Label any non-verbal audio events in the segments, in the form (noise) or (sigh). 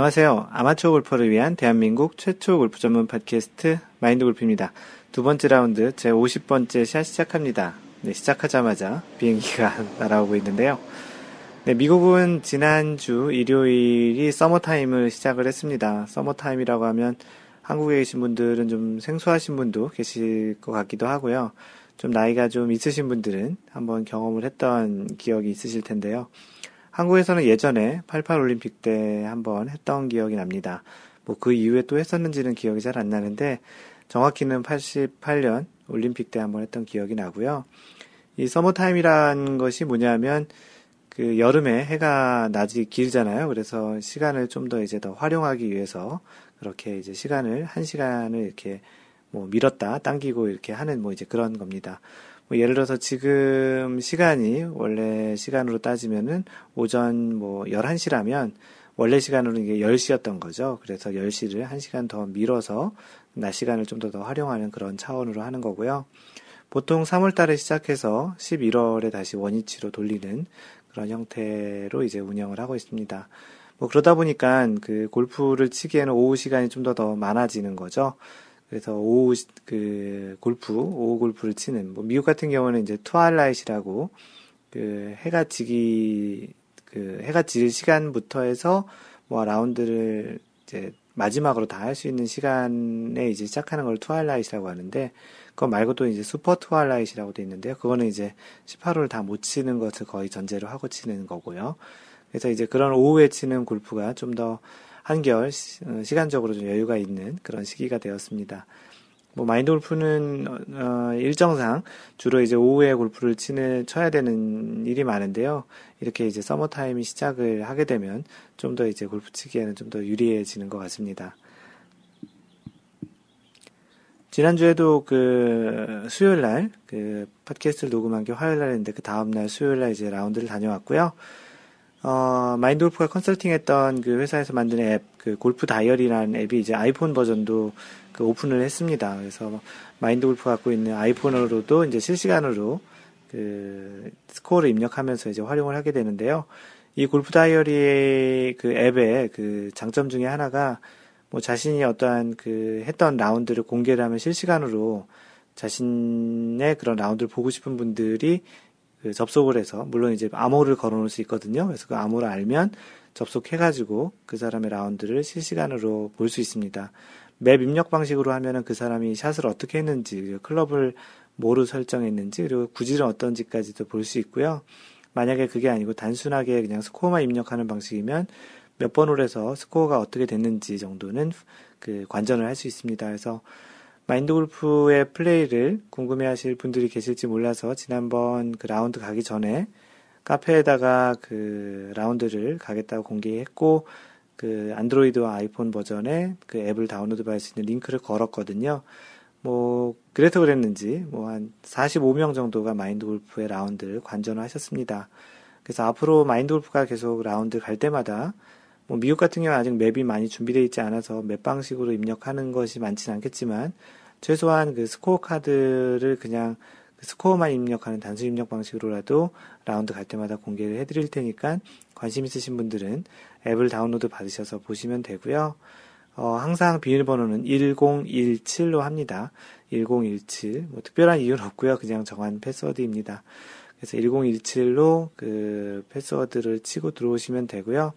안녕하세요. 아마추어 골퍼를 위한 대한민국 최초 골프 전문 팟캐스트 마인드 골프입니다. 두 번째 라운드 제 50번째 샷 시작합니다. 네, 시작하자마자 비행기가 (laughs) 날아오고 있는데요. 네, 미국은 지난주 일요일이 서머타임을 시작을 했습니다. 서머타임이라고 하면 한국에 계신 분들은 좀 생소하신 분도 계실 것 같기도 하고요. 좀 나이가 좀 있으신 분들은 한번 경험을 했던 기억이 있으실 텐데요. 한국에서는 예전에 88 올림픽 때 한번 했던 기억이 납니다. 뭐 그 이후에 또 했었는지는 기억이 잘 안 나는데 정확히는 88년 올림픽 때 한번 했던 기억이 나고요. 이 서머타임이란 것이 뭐냐면 그 여름에 해가 낮이 길잖아요. 그래서 시간을 좀 더 이제 더 활용하기 위해서 그렇게 이제 시간을 한 시간을 이렇게 뭐 밀었다 당기고 이렇게 하는 뭐 이제 그런 겁니다. 뭐 예를 들어서 지금 시간이 원래 시간으로 따지면은 오전 뭐 11시라면 원래 시간으로는 이게 10시였던 거죠. 그래서 10시를 1시간 더 밀어서 낮 시간을 좀 더 더 활용하는 그런 차원으로 하는 거고요. 보통 3월 달에 시작해서 11월에 다시 원위치로 돌리는 그런 형태로 이제 운영을 하고 있습니다. 뭐 그러다 보니까 그 골프를 치기에는 오후 시간이 좀 더더 많아지는 거죠. 그래서 오후 그 골프 오후 골프를 치는 뭐 미국 같은 경우는 이제 twilight이라고 그 해가 지기 그 해가 질 시간부터 해서 뭐 라운드를 이제 마지막으로 다 할 수 있는 시간에 이제 시작하는 걸 twilight이라고 하는데 그거 말고도 이제 super twilight이라고 돼 있는데요. 그거는 이제 18홀 다 못 치는 것을 거의 전제로 하고 치는 거고요. 그래서 이제 그런 오후에 치는 골프가 좀더 한결 어, 시간적으로 좀 여유가 있는 그런 시기가 되었습니다. 뭐 마인드 골프는 어, 일정상 주로 이제 오후에 골프를 치는 쳐야 되는 일이 많은데요. 이렇게 이제 서머 타임이 시작을 하게 되면 좀 더 이제 골프 치기에는 좀 더 유리해지는 것 같습니다. 지난주에도 그 수요일 날 그 팟캐스트를 녹음한 게 화요일 날인데 그 다음 날 수요일 날 이제 라운드를 다녀왔고요. 어, 마인드 골프가 컨설팅 했던 그 회사에서 만든 앱, 그 골프 다이어리라는 앱이 이제 아이폰 버전도 그 오픈을 했습니다. 그래서 마인드 골프 갖고 있는 아이폰으로도 이제 실시간으로 그 스코어를 입력하면서 이제 활용을 하게 되는데요. 이 골프 다이어리 그 앱의 그 장점 중에 하나가 뭐 자신이 어떠한 그 했던 라운드를 공개를 하면 실시간으로 자신의 그런 라운드를 보고 싶은 분들이 그 접속을 해서 물론 이제 암호를 걸어놓을 수 있거든요. 그래서 그 암호를 알면 접속해가지고 그 사람의 라운드를 실시간으로 볼 수 있습니다. map 입력 방식으로 하면은 그 사람이 샷을 어떻게 했는지, 클럽을 뭐로 설정했는지, 그리고 구질은 어떤지까지도 볼 수 있고요. 만약에 그게 아니고 단순하게 그냥 스코어만 입력하는 방식이면 몇 번을 해서 스코어가 어떻게 됐는지 정도는 그 관전을 할 수 있습니다. 그래서 마인드 골프의 플레이를 궁금해 하실 분들이 계실지 몰라서 지난번 그 라운드 가기 전에 카페에다가 그 라운드를 가겠다고 공개했고 그 안드로이드와 아이폰 버전의 그 앱을 다운로드 받을 수 있는 링크를 걸었거든요. 뭐 그래서 그랬는지 뭐 한 45명 정도가 마인드 골프의 라운드를 관전을 하셨습니다. 그래서 앞으로 마인드 골프가 계속 라운드 갈 때마다 뭐 미국 같은 경우는 아직 map이 많이 준비되어 있지 않아서 map 방식으로 입력하는 것이 많지는 않겠지만 최소한 그 스코어 카드를 그냥 그 스코어만 입력하는 단순 입력 방식으로라도 라운드 갈 때마다 공개를 해드릴 테니까 관심 있으신 분들은 앱을 다운로드 받으셔서 보시면 되고요. 어, 항상 비밀번호는 1017로 합니다. 1017. 뭐 특별한 이유는 없고요. 그냥 정한 패스워드입니다. 그래서 1017로 그 패스워드를 치고 들어오시면 되고요.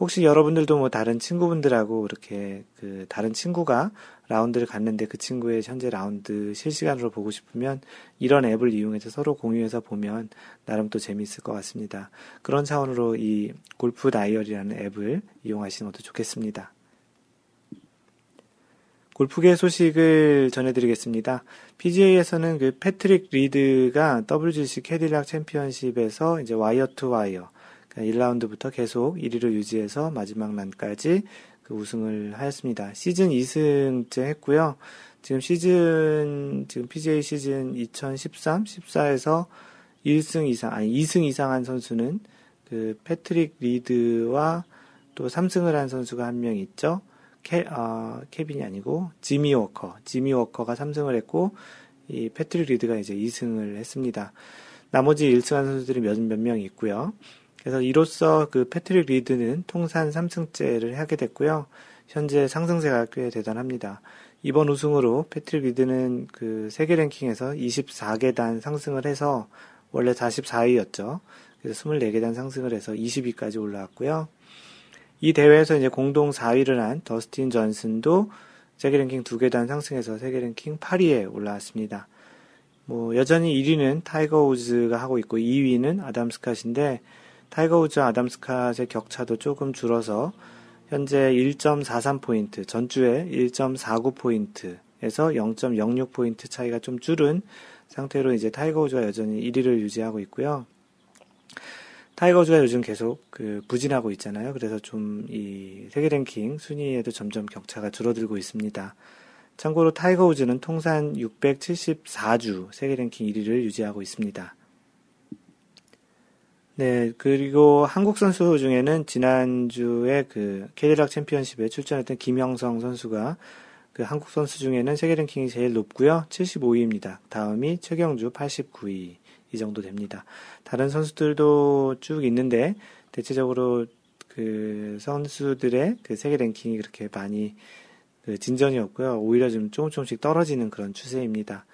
혹시 여러분들도 뭐 다른 친구분들하고 이렇게 그 다른 친구가 라운드를 갔는데 그 친구의 현재 라운드 실시간으로 보고 싶으면 이런 앱을 이용해서 서로 공유해서 보면 나름 또 재미있을 것 같습니다. 그런 차원으로 이 골프 다이어리라는 앱을 이용하시는 것도 좋겠습니다. 골프계 소식을 전해드리겠습니다. PGA에서는 그 패트릭 리드가 WGC 캐딜락 챔피언십에서 이제 와이어 투 와이어 1라운드부터 계속 1위를 유지해서 마지막 날까지 그 우승을 하였습니다. 시즌 2승째 했고요. 지금 시즌 지금 PGA 시즌 2013, 14에서 1승 이상 아니 2승 이상한 선수는 그 패트릭 리드와 또 3승을 한 선수가 한 명 있죠. 캐, 어, 케빈이 아니고 지미 워커. 지미 워커가 3승을 했고 이 패트릭 리드가 이제 2승을 했습니다. 나머지 1승한 선수들이 몇 몇 명 있고요. 그래서 이로써 그 패트릭 리드는 통산 3승째를 하게 됐고요. 현재 상승세가 꽤 대단합니다. 이번 우승으로 패트릭 리드는 그 세계 랭킹에서 24계단 상승을 해서 원래 44위였죠. 그래서 24계단 상승을 해서 20위까지 올라왔고요. 이 대회에서 이제 공동 4위를 한 더스틴 존슨도 세계 랭킹 2계단 상승해서 세계 랭킹 8위에 올라왔습니다. 뭐 여전히 1위는 타이거 우즈가 하고 있고 2위는 아담 스캇인데 타이거 우즈와 아담 스캇의 격차도 조금 줄어서 현재 1.43포인트, 전주에 1.49포인트에서 0.06포인트 차이가 좀 줄은 상태로 이제 타이거 우즈가 여전히 1위를 유지하고 있고요. 타이거 우즈가 요즘 계속 그 부진하고 있잖아요. 그래서 좀 이 세계 랭킹 순위에도 점점 격차가 줄어들고 있습니다. 참고로 타이거 우즈는 통산 674주 세계 랭킹 1위를 유지하고 있습니다. 네, 그리고 한국 선수 중에는 지난주에 그 캐딜락 챔피언십에 출전했던 김형성 선수가 그 한국 선수 중에는 세계 랭킹이 제일 높고요. 75위입니다. 다음이 최경주 89위 이 정도 됩니다. 다른 선수들도 쭉 있는데 대체적으로 그 선수들의 그 세계 랭킹이 그렇게 많이 그 진전이 없고요. 오히려 좀 조금 조금씩 떨어지는 그런 추세입니다.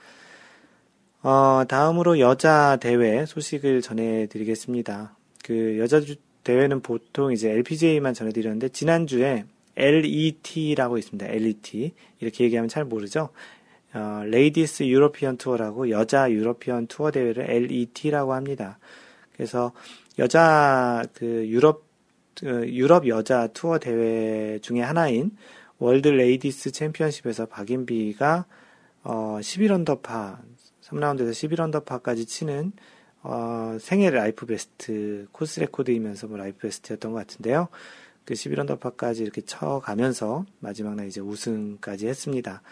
어, 다음으로 여자 대회 소식을 전해드리겠습니다. 그 여자 대회는 보통 이제 LPGA만 전해드렸는데 지난주에 LET라고 있습니다. LET 이렇게 얘기하면 잘 모르죠. 어, Ladies European Tour라고 여자 European 투어 대회를 LET라고 합니다. 그래서 여자 그 유럽 그 유럽 여자 투어 대회 중에 하나인 World Ladies 챔피언십에서 박인비가 어, 11언더파 3라운드에서 11언더파까지 치는 어, 생애 life best 코스 레코드이면서 뭐 life best였던 것 같은데요. 그 11언더파까지 이렇게 쳐가면서 마지막 날 이제 우승까지 했습니다.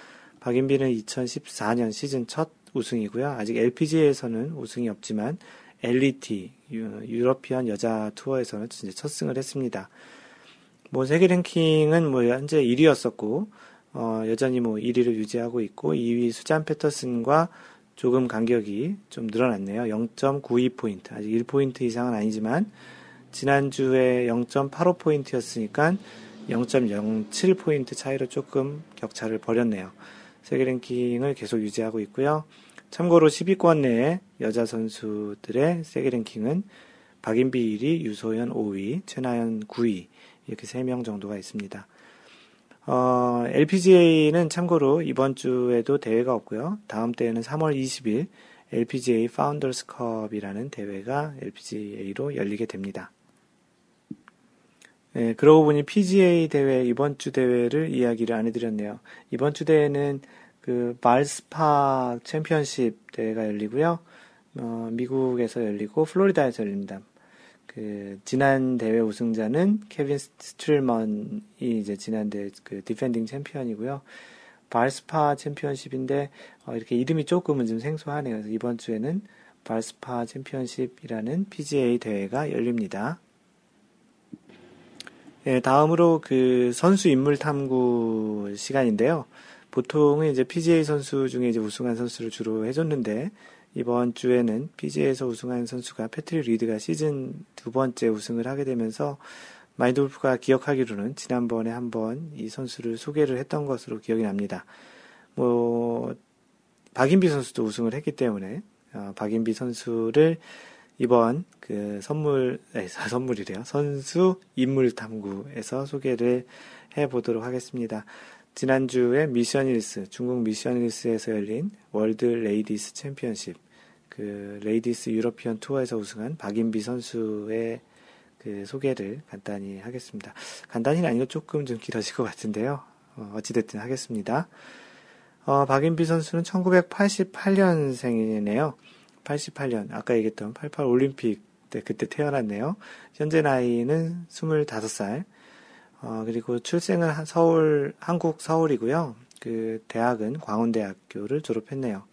박인비는 2014년 시즌 첫 우승이고요. 아직 LPGA에서는 우승이 없지만 LET 유러피안 여자 투어에서는 이제 첫 승을 했습니다. 뭐 세계 랭킹은 뭐 현재 1위였었고 어, 여전히 뭐 1위를 유지하고 있고 2위 수잔 패터슨과 조금 간격이 좀 늘어났네요. 0.92포인트. 아직 1포인트 이상은 아니지만, 지난주에 0.85포인트였으니까 0.07포인트 차이로 조금 격차를 벌였네요. 세계 랭킹을 계속 유지하고 있고요. 참고로 10위권 내에 여자 선수들의 세계 랭킹은 박인비 1위, 유소연 5위, 최나연 9위, 이렇게 3명 정도가 있습니다. 어, LPGA는 참고로 이번 주에도 대회가 없고요. 다음 대회는 3월 20일 LPGA 파운더스 컵이라는 대회가 LPGA로 열리게 됩니다. 네, 그러고 보니 PGA 대회 이번 주 대회를 이야기를 안 해드렸네요. 이번 주 대회는 그 발스파 챔피언십 대회가 열리고요. 어, 미국에서 열리고 플로리다에서 열립니다. 그 지난 대회 우승자는 케빈 스트릴먼이 이제 지난 대회 그 defending 챔피언이고요. 발스파 챔피언십인데 어, 이렇게 이름이 조금은 좀 생소하네요. 그래서 이번 주에는 발스파 챔피언십이라는 PGA 대회가 열립니다. 예, 다음으로 그 선수 인물 탐구 시간인데요. 보통은 이제 PGA 선수 중에 이제 우승한 선수를 주로 해줬는데 이번 주에는 PGA에서 우승한 선수가 패트릭 리드가 시즌 두 번째 우승을 하게 되면서 마인드골프가 기억하기로는 지난번에 한번 이 선수를 소개를 했던 것으로 기억이 납니다. 뭐 박인비 선수도 우승을 했기 때문에 어, 박인비 선수를 이번 그 선물 에, (laughs) 선물이래요 선수 인물 탐구에서 소개를 해 보도록 하겠습니다. 지난주에 미션힐스, 중국 미션힐스에서 열린 World Ladies 챔피언십, 그 Ladies European Tour에서 우승한 박인비 선수의 그 소개를 간단히 하겠습니다. 간단히는 아니고 조금 좀 길어질 것 같은데요. 어, 어찌됐든 하겠습니다. 어, 박인비 선수는 1988년생이네요. 88년, 아까 얘기했던 88 올림픽 때 그때 태어났네요. 현재 나이는 25살. 어, 그리고 출생은 서울, 한국 서울이고요. 그 대학은 광운대학교를 졸업했네요.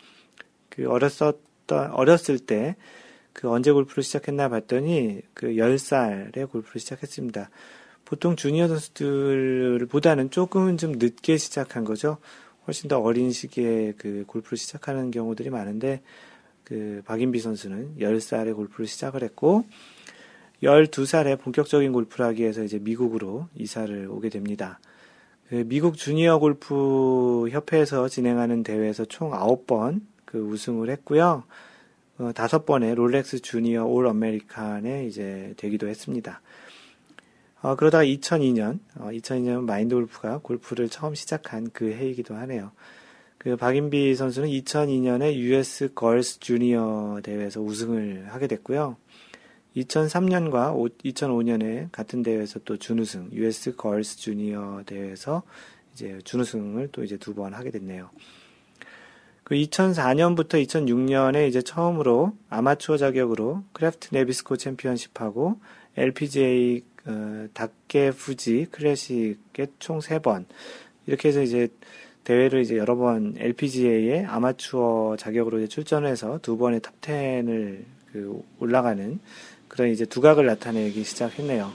그 어렸었던, 어렸을 때 그 언제 골프를 시작했나 봤더니 그 10살에 골프를 시작했습니다. 보통 주니어 선수들보다는 조금은 좀 늦게 시작한 거죠. 훨씬 더 어린 시기에 그 골프를 시작하는 경우들이 많은데 그 박인비 선수는 10살에 골프를 시작을 했고 12살에 본격적인 골프를 하기 위해서 이제 미국으로 이사를 오게 됩니다. 그 미국 주니어 골프 협회에서 진행하는 대회에서 총 9번 그 우승을 했고요. 어, 다섯 번의 롤렉스 주니어 All American에 이제 되기도 했습니다. 어, 그러다가 2002년, 어, 2002년 마인드 골프가 골프를 처음 시작한 그 해이기도 하네요. 그 박인비 선수는 2002년에 US Girls 주니어 대회에서 우승을 하게 됐고요. 2003년과 2005년에 같은 대회에서 또 준우승, US Girls 주니어 대회에서 이제 준우승을 또 이제 두 번 하게 됐네요. 그 2004년부터 2006년에 이제 처음으로 아마추어 자격으로 크래프트 나비스코 챔피언십하고 LPGA 어, 다케후지 클래식에 총 3번 이렇게 해서 이제 대회를 이제 여러 번 LPGA의 아마추어 자격으로 이제 출전해서 두 번의 top 10을 그 올라가는 그런 이제 두각을 나타내기 시작했네요.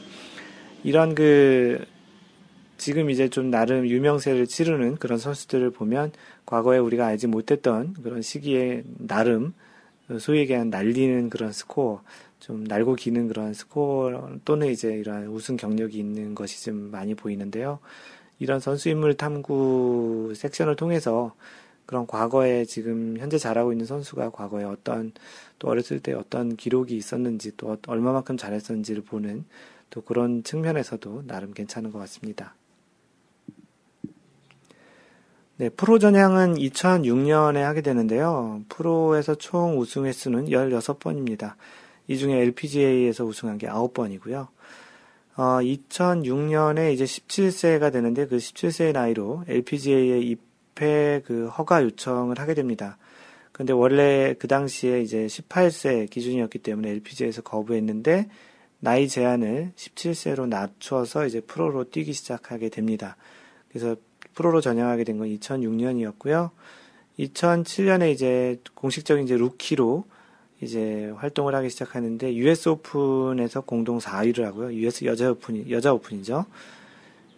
이런 그 지금 이제 좀 나름 유명세를 치르는 그런 선수들을 보면 과거에 우리가 알지 못했던 그런 시기에 나름 소위 얘기한 날리는 그런 스코어 좀 날고 기는 그런 스코어 또는 이제 이러한 우승 경력이 있는 것이 좀 많이 보이는데요. 이런 선수 인물 탐구 섹션을 통해서 그런 과거에 지금 현재 잘하고 있는 선수가 과거에 어떤 또 어렸을 때 어떤 기록이 있었는지 또 얼마만큼 잘했었는지를 보는 또 그런 측면에서도 나름 괜찮은 것 같습니다. 네, 프로 전향은 2006년에 하게 되는데요. 프로에서 총 우승 횟수는 16번입니다. 이 중에 LPGA에서 우승한 게 9번이고요. 어, 2006년에 이제 17세가 되는데 그 17세의 나이로 LPGA에 입회 그 허가 요청을 하게 됩니다. 근데 원래 그 당시에 이제 18세 기준이었기 때문에 LPGA에서 거부했는데 나이 제한을 17세로 낮춰서 이제 프로로 뛰기 시작하게 됩니다. 그래서 프로로 전향하게 된 건 2006년이었고요. 2007년에 이제 공식적인 이제 루키로 이제 활동을 하기 시작하는데 US 오픈에서 공동 4위를 하고요. US 여자 오픈 여자 오픈이죠.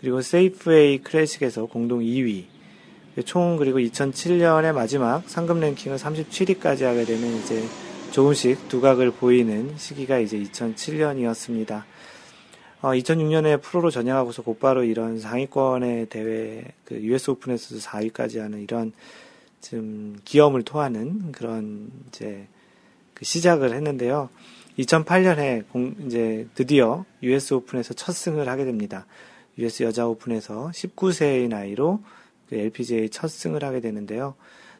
그리고 세이프웨이 클래식에서 공동 2위. 총 그리고 2007년의 마지막 상금 랭킹을 37위까지 하게 되는 이제 조금씩 두각을 보이는 시기가 이제 2007년이었습니다. 어, 2006년에 프로로 전향하고서 곧바로 이런 상위권의 대회, 그 US 오픈에서도 4위까지 하는 이런 좀 기염을 토하는 그런 이제 그 시작을 했는데요. 2008년에 공, 이제 드디어 US 오픈에서 첫 승을 하게 됩니다. US 여자 오픈에서 19세의 나이로 그 LPGA 첫 승을 하게 되는데요.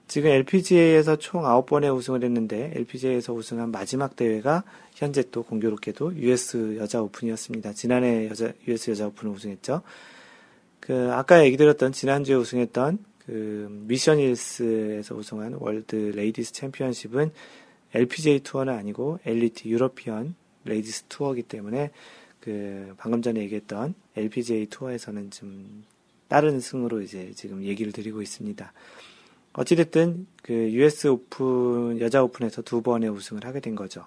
지금 LPGA에서 총 9번의 우승을 했는데 LPGA에서 우승한 마지막 대회가 현재 또 공교롭게도 US 여자 오픈이었습니다. 지난해 여자 US 여자 오픈을 우승했죠. 그 아까 얘기 드렸던 지난주에 우승했던 그 미션 힐스에서 우승한 World Ladies 챔피언십은 LPGA 투어는 아니고 LET European Ladies 투어이기 때문에 그 방금 전에 얘기했던 LPGA 투어에서는 좀 다른 승으로 이제 지금 얘기를 드리고 있습니다. 어찌됐든 그 US 오픈 여자 오픈에서 두 번의 우승을 하게 된 거죠.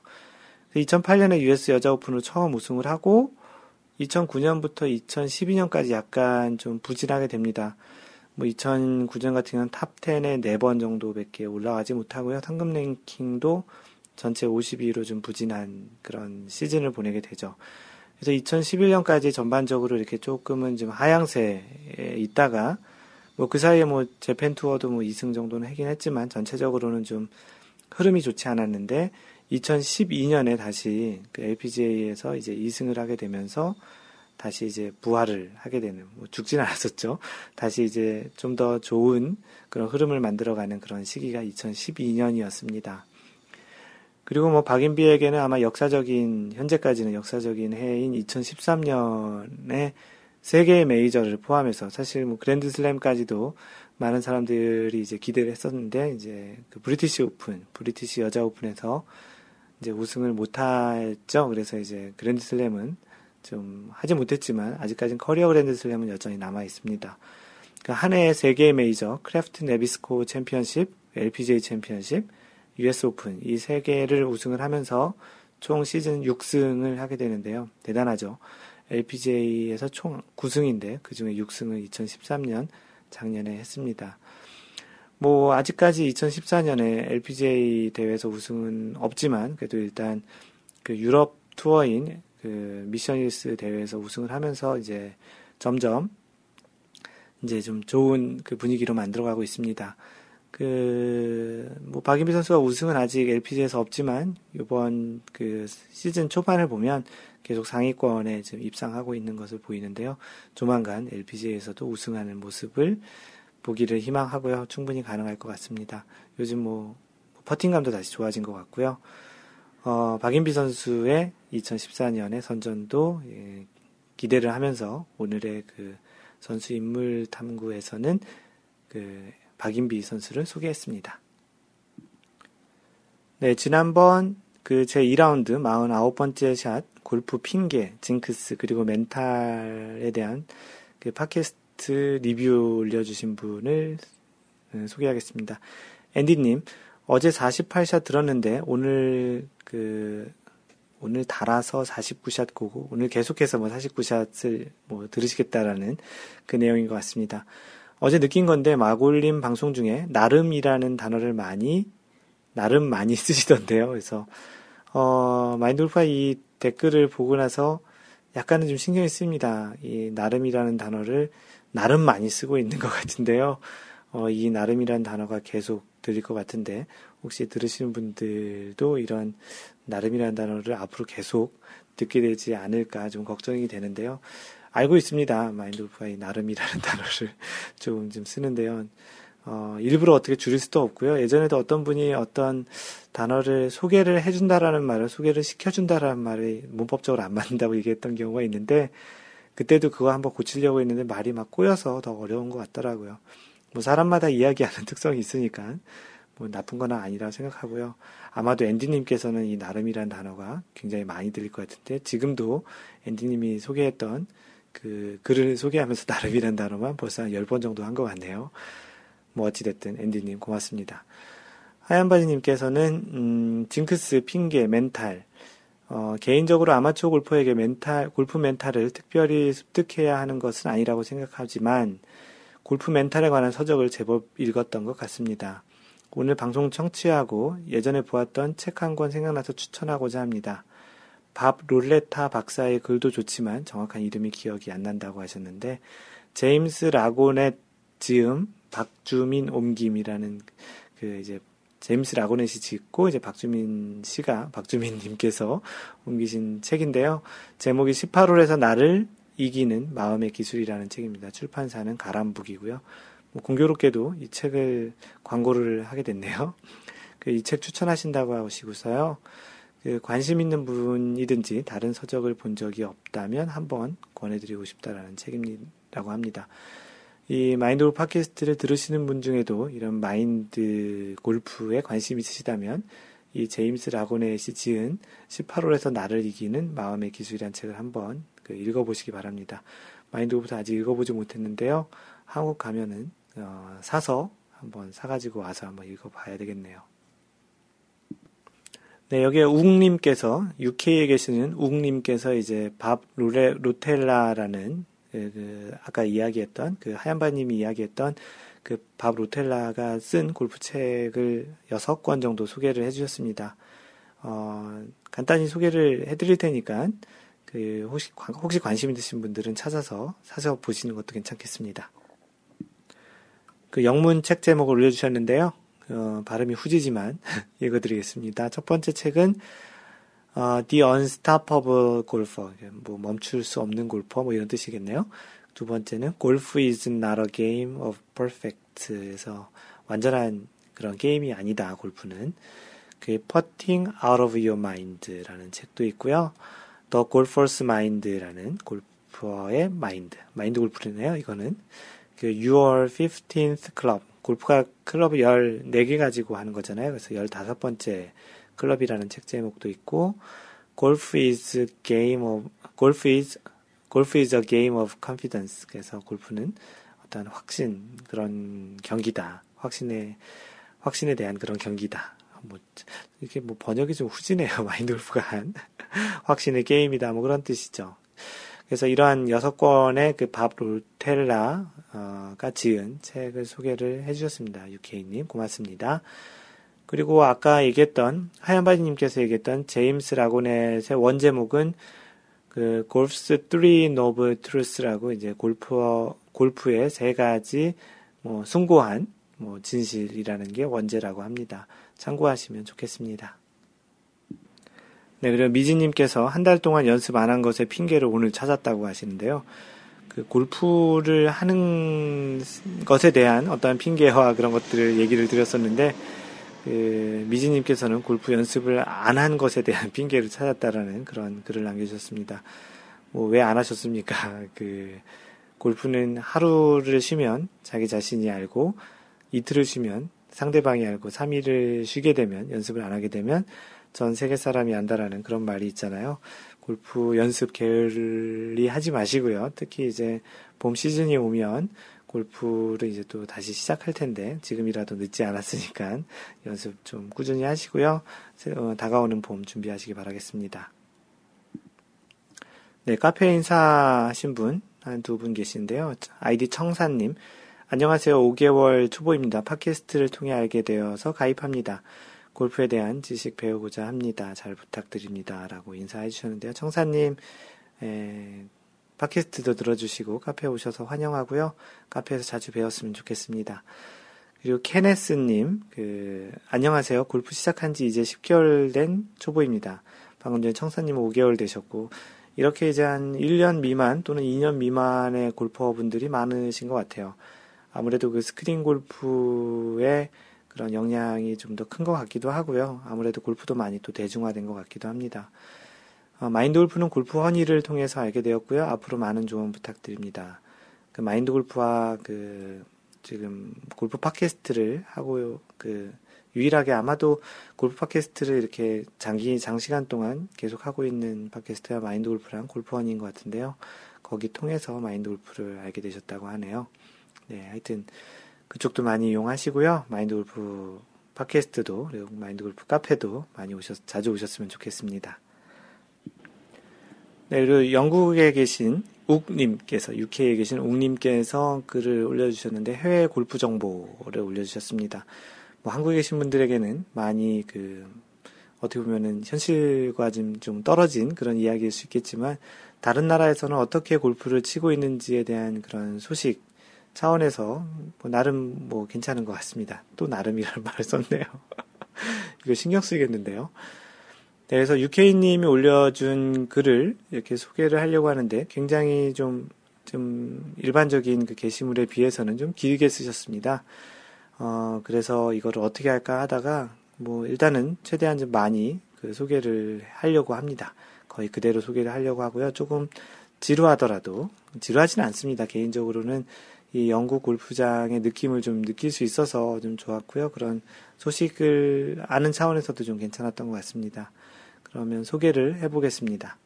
2008년에 US 여자 오픈으로 처음 우승을 하고 2009년부터 2012년까지 약간 좀 부진하게 됩니다. 뭐 2009년 같은 경우는 top 10에 4번 정도밖에 올라가지 못하고요. 상금 랭킹도 전체 52위로 좀 부진한 그런 시즌을 보내게 되죠. 그래서 2011년까지 전반적으로 이렇게 조금은 좀 하향세에 있다가 뭐 그 사이에 뭐 Japan 투어도 뭐 2승 정도는 하긴 했지만 전체적으로는 좀 흐름이 좋지 않았는데 2012년에 다시 그 LPGA에서 이제 2승을 하게 되면서 다시 이제 부활을 하게 되는, 뭐 죽진 않았었죠. 다시 이제 좀 더 좋은 그런 흐름을 만들어가는 그런 시기가 2012년이었습니다. 그리고 뭐 박인비에게는 아마 역사적인, 현재까지는 역사적인 해인 2013년에 세계의 메이저를 포함해서 사실 뭐 그랜드 슬램까지도 많은 사람들이 이제 기대를 했었는데 이제 그 British 오픈, British 여자 오픈에서 이제 우승을 못했죠. 그래서 이제 그랜드 슬램은 좀 하지 못했지만 아직까지는 커리어 그랜드 슬램은 여전히 남아 있습니다. 그 한 해의 세 개의 메이저, Kraft Nabisco 챔피언십, LPGA 챔피언십, US 오픈 이 세 개를 우승을 하면서 총 시즌 6승을 하게 되는데요. 대단하죠. LPGA에서 총 9승인데 그 중에 6승을 2013년 작년에 했습니다. 뭐 아직까지 2014년에 LPGA 대회에서 우승은 없지만 그래도 일단 그 유럽 투어인 그 미션일스 대회에서 우승을 하면서 이제 점점 이제 좀 좋은 그 분위기로 만들어가고 있습니다. 그, 뭐, 박인비 선수가 우승은 아직 LPG에서 없지만, 이번 그 시즌 초반을 보면 계속 상위권에 지금 입상하고 있는 것을 보이는데요. 조만간 LPG에서도 우승하는 모습을 보기를 희망하고요. 충분히 가능할 것 같습니다. 요즘 뭐, 퍼팅감도 다시 좋아진 것 같고요. 어, 박인비 선수의 2014년의 선전도 예, 기대를 하면서 오늘의 그 선수 인물 탐구에서는 그 박인비 선수를 소개했습니다. 네, 지난번 그 제 2라운드 49번째 샷, 골프 핑계, 징크스, 그리고 멘탈에 대한 그 팟캐스트 리뷰 올려주신 분을 음, 소개하겠습니다. 앤디님, 어제 48샷 들었는데, 오늘 그, 오늘 달아서 49샷 고고, 오늘 계속해서 뭐 49샷을 뭐 들으시겠다라는 그 내용인 것 같습니다. 어제 느낀 건데 마골님 방송 중에 나름이라는 단어를 많이 나름 많이 (laughs) 쓰시던데요. 그래서 어 마인드골프가 이 댓글을 보고 나서 약간은 좀 신경이 쓰입니다. 이 나름이라는 단어를 나름 많이 쓰고 있는 것 같은데요. 어, 이 나름이라는 단어가 계속 들릴 것 같은데 혹시 들으시는 분들도 이런 나름이라는 단어를 앞으로 계속 듣게 되지 않을까 좀 걱정이 되는데요. 알고 있습니다. 마인드골프가 이 나름이라는 (laughs) 단어를 조금 좀 쓰는데요. 어, 일부러 어떻게 줄일 수도 없고요. 예전에도 어떤 분이 어떤 단어를 소개를 해준다라는 말을 소개를 시켜준다라는 말이 문법적으로 안 맞는다고 (laughs) 얘기했던 경우가 있는데 그때도 그거 한번 고치려고 했는데 말이 막 꼬여서 더 어려운 것 같더라고요. 뭐 사람마다 이야기하는 (laughs) 특성이 있으니까 뭐 나쁜 건 아니라고 생각하고요. 아마도 앤디님께서는 이 나름이라는 단어가 굉장히 많이 들릴 것 같은데 지금도 앤디님이 소개했던 그 글을 소개하면서 (laughs) 나름이란 단어만 벌써 한 10번 정도 한 것 같네요. 뭐 어찌됐든 앤디님 고맙습니다. 하얀바지님께서는 음, 징크스, 핑계, 멘탈 어, 개인적으로 아마추어 골퍼에게 멘탈, 골프 mental을 특별히 습득해야 하는 것은 아니라고 생각하지만 골프 mental에 관한 서적을 제법 읽었던 것 같습니다. 오늘 방송 청취하고 예전에 보았던 책 한 권 생각나서 추천하고자 합니다. 밥 로텔라 박사의 글도 좋지만 정확한 이름이 기억이 안 난다고 하셨는데 제임스 라고넷 지음 박주민 옮김이라는 그 이제 제임스 라고넷이 짓고 이제 박주민 씨가 박주민 님께서 옮기신 책인데요. 제목이 18홀에서 나를 이기는 마음의 기술이라는 책입니다. 출판사는 가람북이고요. 뭐 공교롭게도 이 책을 광고를 하게 됐네요. 그 이 책 추천하신다고 하시고서요. 그 관심 있는 분이든지 다른 서적을 본 적이 없다면 한번 권해드리고 싶다라는 책임이라고 합니다. 이 마인드 골프 팟캐스트를 들으시는 분 중에도 이런 마인드 골프에 관심 있으시다면 이 제임스 라고넷이 지은 18홀에서 나를 이기는 마음의 기술이란 책을 한번 그 읽어보시기 바랍니다. 마인드 골프도 아직 읽어보지 못했는데요. 한국 가면은 어, 사서 한번 사가지고 와서 한번 읽어봐야 되겠네요. 네, 여기에 욱님께서, UK에 계시는 욱님께서 이제 밥 루레, 루텔라라는, 그, 그 아까 이야기했던, 그 하얀바님이 이야기했던 그밥 루텔라가 쓴 골프 책을 여섯 권 정도 소개를 해주셨습니다. 어, 간단히 소개를 해드릴 테니까, 그, 혹시, 혹시 관심 있으신 분들은 찾아서 사서 보시는 것도 괜찮겠습니다. 그 영문 책 제목을 올려주셨는데요. 어, 발음이 후지지만 읽어드리겠습니다. 첫 번째 책은 어, The Unstoppable Golfer, 뭐 멈출 수 없는 골퍼, 뭐 이런 뜻이겠네요. 두 번째는 Golf is not a game of perfect에서 완전한 그런 게임이 아니다. 골프는 그 Putting Out of Your Mind라는 책도 있고요. The Golfer's Mind라는 골퍼의 마인드, 마인드 골프네요. 이거는 그 Your 15th Club 골프가 클럽을 14개 가지고 하는 거잖아요. 그래서 15번째 클럽이라는 책 제목도 있고, 골프 is game of, 골프 is, 골프 is a game of confidence. 그래서 골프는 어떤 확신, 그런 경기다. 확신에, 확신에 대한 그런 경기다. 뭐, 이렇게 뭐 번역이 좀 후지네요. (laughs) 마인드 골프가 한. (laughs) 확신의 게임이다. 뭐 그런 뜻이죠. 그래서 이러한 여섯 권의 그 밥 롤텔라가 지은 책을 소개를 해주셨습니다. 유케이님 고맙습니다. 그리고 아까 얘기했던 하얀바지님께서 얘기했던 제임스 라고넷의 원제목은 그 Golf's 3 Noble Truths라고 이제 골프 골프의 세 가지 뭐 숭고한 뭐 진실이라는 게 원제라고 합니다. 참고하시면 좋겠습니다. 네, 그리고 미지님께서 한 달 동안 연습 안 한 것에 핑계를 오늘 찾았다고 하시는데요. 그 골프를 하는 것에 대한 어떠한 핑계와 그런 것들을 얘기를 드렸었는데, 그 미지님께서는 골프 연습을 안 한 것에 대한 (laughs) 핑계를 찾았다라는 그런 글을 남겨주셨습니다. 뭐 왜 안 하셨습니까? (laughs) 그 골프는 하루를 쉬면 자기 자신이 알고 이틀을 쉬면 상대방이 알고 3일을 쉬게 되면 연습을 안 하게 되면 전 세계 사람이 안다라는 그런 말이 있잖아요. 골프 연습 게을리 하지 마시고요. 특히 이제 봄 시즌이 오면 골프를 이제 또 다시 시작할 텐데 지금이라도 늦지 않았으니까 (laughs) 연습 좀 꾸준히 하시고요. 어, 다가오는 봄 준비하시기 바라겠습니다. 네, 카페 인사하신 분, 한 두 분 계신데요. 아이디 청사님. 안녕하세요. 5개월 초보입니다. 팟캐스트를 통해 알게 되어서 가입합니다. 골프에 대한 지식 배우고자 합니다. 잘 부탁드립니다. 라고 인사해 주셨는데요. 청사님, 에, 팟캐스트도 들어주시고 카페에 오셔서 환영하고요. 카페에서 자주 배웠으면 좋겠습니다. 그리고 케네스님, 그, 안녕하세요. 골프 시작한 지 이제 10개월 된 초보입니다. 방금 전에 청사님 5개월 되셨고, 이렇게 이제 한 1년 미만 또는 2년 미만의 골퍼분들이 많으신 것 같아요. 아무래도 그 스크린 골프의 그런 영향이 좀 더 큰 것 같기도 하고요. 아무래도 골프도 많이 또 대중화된 것 같기도 합니다. 어, 마인드 골프는 골프 허니를 통해서 알게 되었고요. 앞으로 많은 조언 부탁드립니다. 그 마인드 골프와 그 지금 골프 팟캐스트를 하고 그 유일하게 아마도 골프 팟캐스트를 이렇게 장기 장시간 동안 계속 하고 있는 팟캐스트가 마인드 골프랑 골프 허니인 것 같은데요. 거기 통해서 마인드 골프를 알게 되셨다고 하네요. 네, 하여튼 그쪽도 많이 이용하시고요. 마인드 골프 팟캐스트도 그리고 마인드 골프 카페도 많이 오셔 자주 오셨으면 좋겠습니다. 네, 그리고 영국에 계신 욱님께서, UK에 계신 욱님께서 글을 올려주셨는데, 해외 골프 정보를 올려주셨습니다. 뭐, 한국에 계신 분들에게는 많이 그, 어떻게 보면은 현실과 좀, 좀 떨어진 그런 이야기일 수 있겠지만, 다른 나라에서는 어떻게 골프를 치고 있는지에 대한 그런 소식 차원에서, 뭐, 나름 뭐 괜찮은 것 같습니다. 또 나름이라는 (laughs) 말을 썼네요. (laughs) 이거 신경 쓰이겠는데요. 네, 그래서 UK님이 올려준 글을 이렇게 소개를 하려고 하는데 굉장히 좀, 좀 일반적인 그 게시물에 비해서는 좀 길게 쓰셨습니다. 어, 그래서 이거를 어떻게 할까 하다가 뭐 일단은 최대한 좀 많이 그 소개를 하려고 합니다. 거의 그대로 소개를 하려고 하고요. 조금 지루하더라도, 지루하지는 않습니다. 개인적으로는 이 영국 골프장의 느낌을 좀 느낄 수 있어서 좀 좋았고요. 그런 소식을 아는 차원에서도 좀 괜찮았던 것 같습니다. 그러면 소개를 해보겠습니다.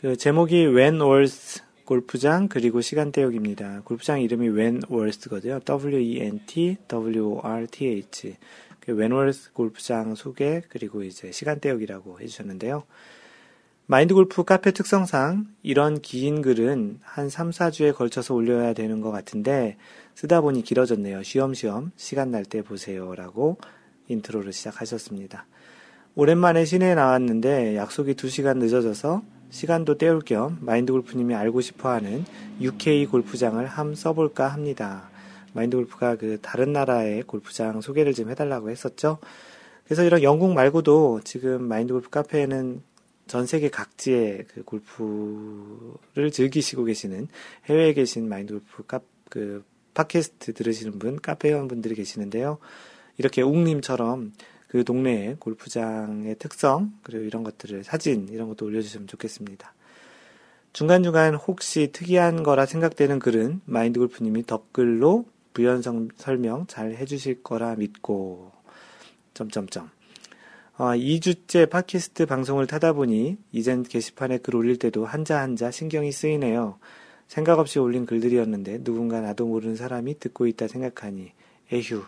그 제목이 웬월스 골프장 그리고 시간대역입니다. 골프장 이름이 웬월스거든요. W-E-N-T W-O-R-T-H 그 웬월스 골프장 소개 그리고 이제 시간대역이라고 해주셨는데요. 마인드 골프 카페 특성상 이런 긴 글은 한 3, 4주에 걸쳐서 올려야 되는 것 같은데 쓰다 보니 길어졌네요. 쉬엄쉬엄 시간 날 때 보세요 라고 intro를 시작하셨습니다. 오랜만에 시내에 나왔는데 약속이 2시간 늦어져서 시간도 때울 겸 마인드 골프님이 알고 싶어 하는 UK 골프장을 함 써볼까 합니다. 마인드 골프가 그 다른 나라의 골프장 소개를 좀 해달라고 했었죠. 그래서 이런 영국 말고도 지금 마인드 골프 카페에는 전 세계 각지의 그 골프를 즐기시고 계시는 해외에 계신 마인드 골프 카, 그 팟캐스트 들으시는 분, 카페 회원분들이 계시는데요. 이렇게 웅님처럼 그 동네의 골프장의 특성, 그리고 이런 것들을 사진, 이런 것도 올려주시면 좋겠습니다. 중간중간 혹시 특이한 거라 생각되는 글은 마인드 골프님이 댓글로 부연 설명 잘 해주실 거라 믿고, 점점점. 어, 2주째 팟캐스트 방송을 타다 보니 이젠 게시판에 글 올릴 때도 한자 한자 신경이 쓰이네요. 생각 없이 올린 글들이었는데 누군가 나도 모르는 사람이 듣고 있다 생각하니 에휴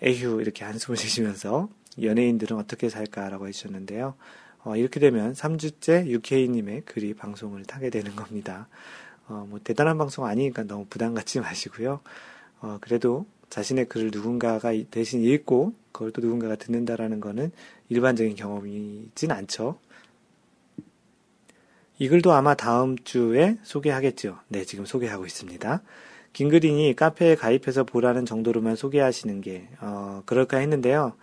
에휴 이렇게 한숨을 (laughs) 쉬시면서 연예인들은 어떻게 살까라고 해주셨는데요. 어, 이렇게 되면 3주째 UK님의 글이 방송을 타게 되는 겁니다. 어, 뭐 대단한 방송 아니니까 너무 부담 갖지 마시고요. 어, 그래도 자신의 글을 누군가가 대신 읽고 그걸 또 누군가가 듣는다라는 거는 일반적인 경험이진 않죠. 이 글도 아마 다음 주에 소개하겠죠. 네, 지금 소개하고 있습니다. 김그린이 카페에 가입해서 보라는 정도로만 소개하시는 게, 어, 그럴까 했는데요.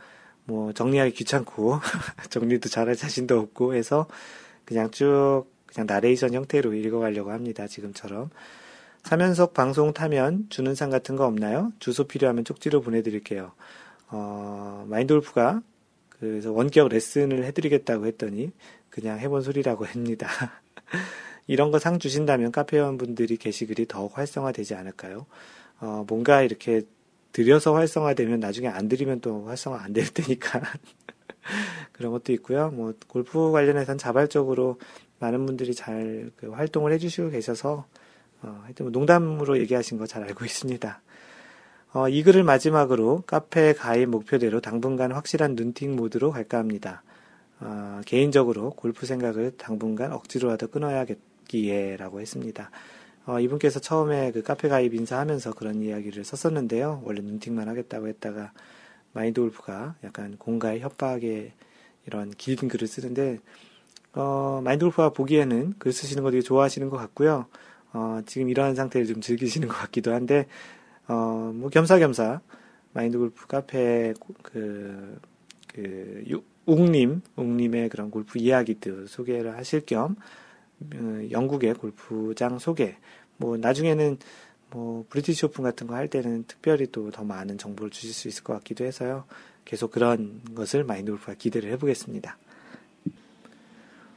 뭐, 정리하기 귀찮고, (laughs) 정리도 잘할 자신도 없고 해서 그냥 쭉, 그냥 나레이션 형태로 읽어가려고 합니다. 지금처럼. 사면석 방송 타면 주는 상 같은 거 없나요? 주소 필요하면 쪽지로 보내드릴게요. 어, 마인돌프가 그래서 원격 레슨을 해드리겠다고 했더니 그냥 해본 소리라고 (laughs) 합니다. 이런 거 상 주신다면 카페원분들이 게시글이 더욱 활성화되지 않을까요? 어, 뭔가 이렇게 드려서 활성화되면 나중에 안 드리면 또 활성화 안 될 테니까. (laughs) 그런 것도 있고요. 뭐, 골프 관련해서는 자발적으로 많은 분들이 잘 그 활동을 해주시고 계셔서, 어, 하여튼 뭐 농담으로 얘기하신 거 잘 알고 (laughs) 있습니다. 어, 이 글을 마지막으로 카페 가입 목표대로 당분간 확실한 눈팅 모드로 갈까 합니다. 어, 개인적으로 골프 생각을 당분간 억지로라도 끊어야겠기에 라고 했습니다. 어, 이분께서 처음에 그 카페 가입 인사하면서 그런 이야기를 썼었는데요. 원래 눈팅만 하겠다고 했다가 마인드 골프가 약간 공가의 협박에 이런 긴 글을 쓰는데, 어, 마인드 골프가 보기에는 글 쓰시는 거 되게 좋아하시는 것 같고요. 어, 지금 이러한 상태를 좀 즐기시는 것 같기도 한데, 어, 뭐 겸사겸사 마인드 골프 카페 그, 그, 웅님, 웅님의 그런 골프 이야기들 소개를 하실 겸, 어, 영국의 골프장 소개, 뭐, 나중에는 뭐, British 오픈 같은 거 할 때는 특별히 또 더 많은 정보를 주실 수 있을 것 같기도 해서요. 계속 그런 것을 마인드 골프가 기대를 해보겠습니다.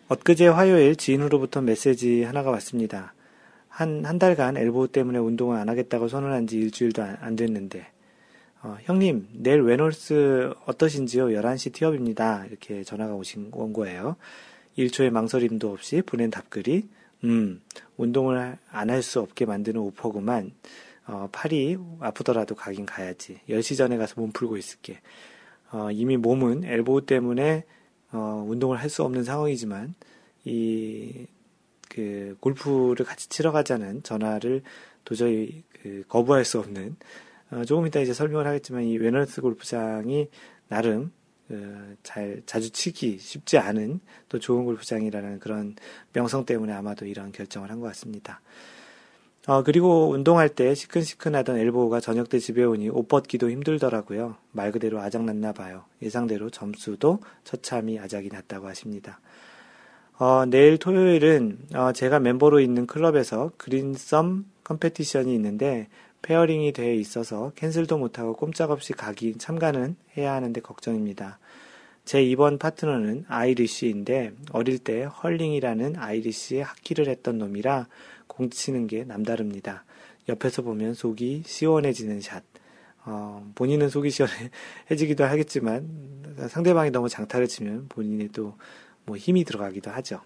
엊그제 화요일 지인으로부터 메시지 하나가 왔습니다. 한, 한 달간 엘보 때문에 운동을 안 하겠다고 선언한 지 일주일도 안, 안 됐는데, 어, 형님, 내일 웨놀스 어떠신지요? 11시 티업입니다. 이렇게 전화가 오신, 온 거예요. 1초의 망설임도 없이 보낸 답글이, 음, 운동을 안 할 수 없게 만드는 오퍼구만. 어, 팔이 아프더라도 가긴 가야지. 10시 전에 가서 몸 풀고 있을게. 어, 이미 몸은 엘보 때문에, 어, 운동을 할 수 없는 상황이지만, 이, 그 골프를 같이 치러 가자는 전화를 도저히 그 거부할 수 없는 어, 조금 이따 이제 설명을 하겠지만 이 웨너스 골프장이 나름 그 잘 자주 치기 쉽지 않은 또 좋은 골프장이라는 그런 명성 때문에 아마도 이런 결정을 한 것 같습니다. 어, 그리고 운동할 때 시큰시큰하던 엘보가 저녁 때 집에 오니 옷 벗기도 힘들더라고요. 말 그대로 아작 났나 봐요. 예상대로 점수도 처참히 아작이 났다고 하십니다. 어, 내일 토요일은 어, 제가 멤버로 있는 클럽에서 greensome competition이 있는데 pairing이 돼 있어서 cancel도 못하고 꼼짝없이 가기 참가는 해야 하는데 걱정입니다. 제 이번 파트너는 Irish인데 어릴 때 hurling이라는 Irish의 하키를 했던 놈이라 공 치는 게 남다릅니다. 옆에서 보면 속이 시원해지는 샷. 어, 본인은 속이 시원해지기도 (laughs) 하겠지만 상대방이 너무 장타를 치면 본인이 또 뭐 힘이 들어가기도 하죠.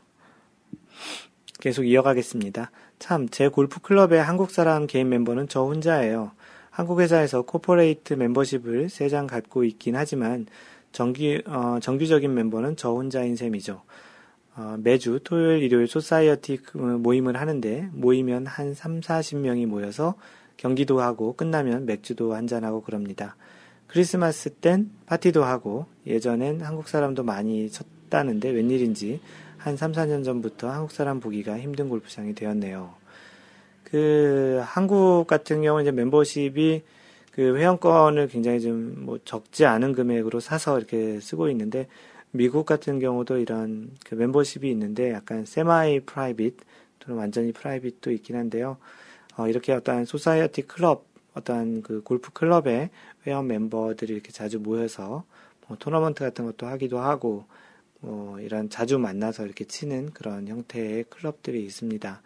계속 이어가겠습니다. 참, 제 골프 클럽의 한국 사람 개인 멤버는 저 혼자예요. 한국 회사에서 corporate 멤버십을 세장 갖고 있긴 하지만 정기, 어, 정규적인 멤버는 저 혼자인 셈이죠. 어, 매주 토요일, 일요일 society 그 모임을 하는데 모이면 한 3, 40명이 모여서 경기도 하고 끝나면 맥주도 한잔하고 그럽니다. 크리스마스 땐 파티도 하고 예전엔 한국 사람도 많이 쳤 했다는데 웬일인지 한 3, 4년 전부터 한국 사람 보기가 힘든 골프장이 되었네요. 그 한국 같은 경우는 이제 멤버십이 그 회원권을 굉장히 좀 뭐 적지 않은 금액으로 사서 이렇게 쓰고 있는데 미국 같은 경우도 이런 그 멤버십이 있는데 약간 semi private 또는 완전히 private도 있긴 한데요. 어, 이렇게 어떤 society 클럽 어떤 그 골프 클럽의 회원 멤버들이 이렇게 자주 모여서 뭐 토너먼트 같은 것도 하기도 하고 뭐 이런 자주 만나서 이렇게 치는 그런 형태의 클럽들이 있습니다.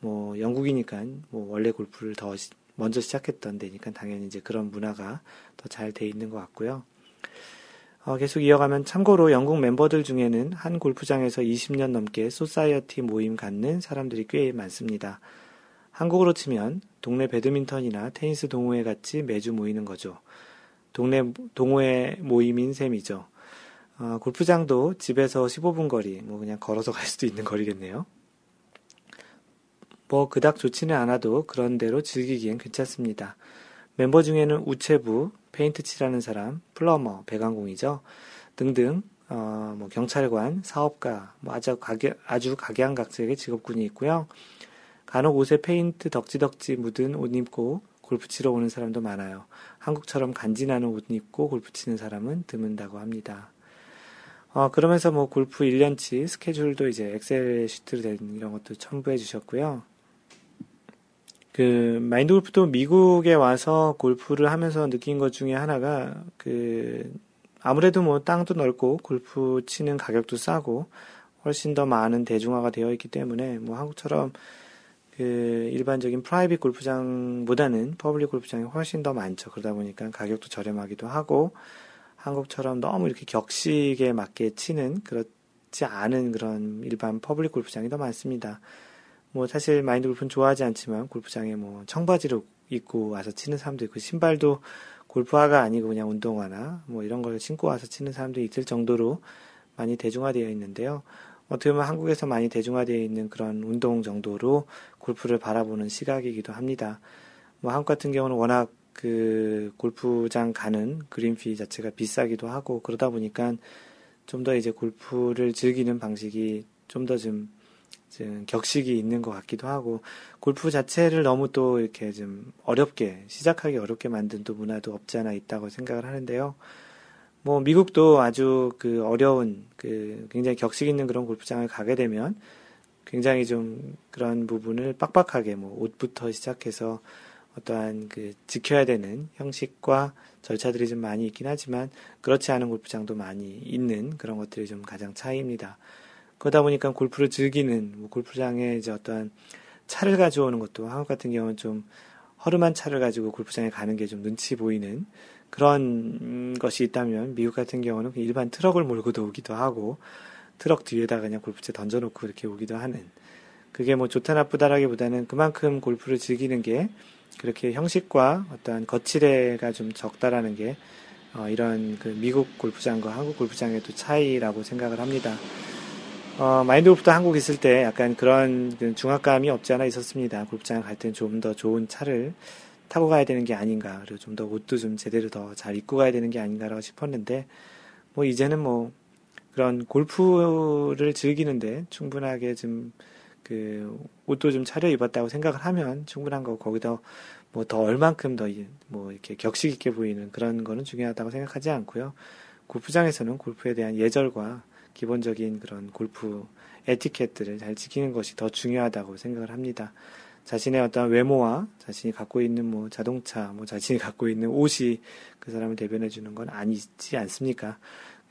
뭐 영국이니까 뭐 원래 골프를 더 먼저 시작했던 데니까 당연히 이제 그런 문화가 더 잘 돼 있는 것 같고요. 어, 계속 이어가면 참고로 영국 멤버들 중에는 한 골프장에서 20년 넘게 소사이어티 모임 갖는 사람들이 꽤 많습니다. 한국으로 치면 동네 배드민턴이나 테니스 동호회 같이 매주 모이는 거죠. 동네 동호회 모임인 셈이죠. 어, 골프장도 집에서 15분 거리, 뭐 그냥 걸어서 갈 수도 있는 거리겠네요. 뭐 그닥 좋지는 않아도 그런 대로 즐기기엔 괜찮습니다. 멤버 중에는 우체부, 페인트 칠하는 사람, plumber, 배관공이죠. 등등 어, 뭐 경찰관, 사업가, 뭐 아주 각양, 아주 각양각색의 직업군이 있고요. 간혹 옷에 페인트 덕지덕지 묻은 옷 입고 골프 치러 오는 사람도 많아요. 한국처럼 간지나는 옷 입고 골프 치는 사람은 드물다고 합니다. 어, 그러면서 뭐 골프 1년치 스케줄도 이제 엑셀 시트로 된 이런 것도 첨부해 주셨고요. 그 마인드 골프도 미국에 와서 골프를 하면서 느낀 것 중에 하나가 그 아무래도 뭐 땅도 넓고 골프 치는 가격도 싸고 훨씬 더 많은 대중화가 되어 있기 때문에 뭐 한국처럼 그 일반적인 private 골프장보다는 public 골프장이 훨씬 더 많죠. 그러다 보니까 가격도 저렴하기도 하고 한국처럼 너무 이렇게 격식에 맞게 치는 그렇지 않은 그런 일반 public 골프장이 더 많습니다. 뭐 사실 마인드 골프는 좋아하지 않지만 골프장에 뭐 청바지를 입고 와서 치는 사람도 있고 신발도 골프화가 아니고 그냥 운동화나 뭐 이런 걸 신고 와서 치는 사람도 있을 정도로 많이 대중화되어 있는데요. 어떻게 보면 한국에서 많이 대중화되어 있는 그런 운동 정도로 골프를 바라보는 시각이기도 합니다. 뭐 한국 같은 경우는 워낙 그 골프장 가는 그린피 자체가 비싸기도 하고 그러다 보니까 좀 더 이제 골프를 즐기는 방식이 좀더좀 격식이 있는 것 같기도 하고 골프 자체를 너무 또 이렇게 좀 어렵게 시작하기 어렵게 만든 또 문화도 없지 않아 있다고 생각을 하는데요. 뭐 미국도 아주 그 어려운 그 굉장히 격식 있는 그런 골프장을 가게 되면 굉장히 좀 그런 부분을 빡빡하게 뭐 옷부터 시작해서 어떠한 그 지켜야 되는 형식과 절차들이 좀 많이 있긴 하지만 그렇지 않은 골프장도 많이 있는 그런 것들이 좀 가장 차이입니다. 그러다 보니까 골프를 즐기는 뭐 골프장에 이제 어떠한 차를 가져오는 것도 한국 같은 경우는 좀 허름한 차를 가지고 골프장에 가는 게 좀 눈치 보이는 그런 것이 있다면 미국 같은 경우는 일반 트럭을 몰고도 오기도 하고 트럭 뒤에다가 그냥 골프채 던져놓고 이렇게 오기도 하는 그게 뭐 좋다 나쁘다라기보다는 그만큼 골프를 즐기는 게 그렇게 형식과 어떠한 거칠애가 좀 적다라는 게 어, 이런 그 미국 골프장과 한국 골프장의 또 차이라고 생각을 합니다. 어, 마인드 골프도 한국 있을 때 약간 그런 그 중압감이 없지 않아 있었습니다. 골프장 갈 때는 좀 더 좋은 차를 타고 가야 되는 게 아닌가, 그리고 좀 더 옷도 좀 제대로 더 잘 입고 가야 되는 게 아닌가라고 싶었는데, 뭐 이제는 뭐 그런 골프를 즐기는데 충분하게 좀 그 옷도 좀 차려 입었다고 생각을 하면 충분한 거 거기다 뭐 더 얼만큼 더 뭐 이렇게 격식 있게 보이는 그런 거는 중요하다고 생각하지 않고요. 골프장에서는 골프에 대한 예절과 기본적인 그런 골프 에티켓들을 잘 지키는 것이 더 중요하다고 생각을 합니다. 자신의 어떤 외모와 자신이 갖고 있는 뭐 자동차, 뭐 자신이 (laughs) 갖고 있는 옷이 그 사람을 대변해 주는 건 아니지 않습니까?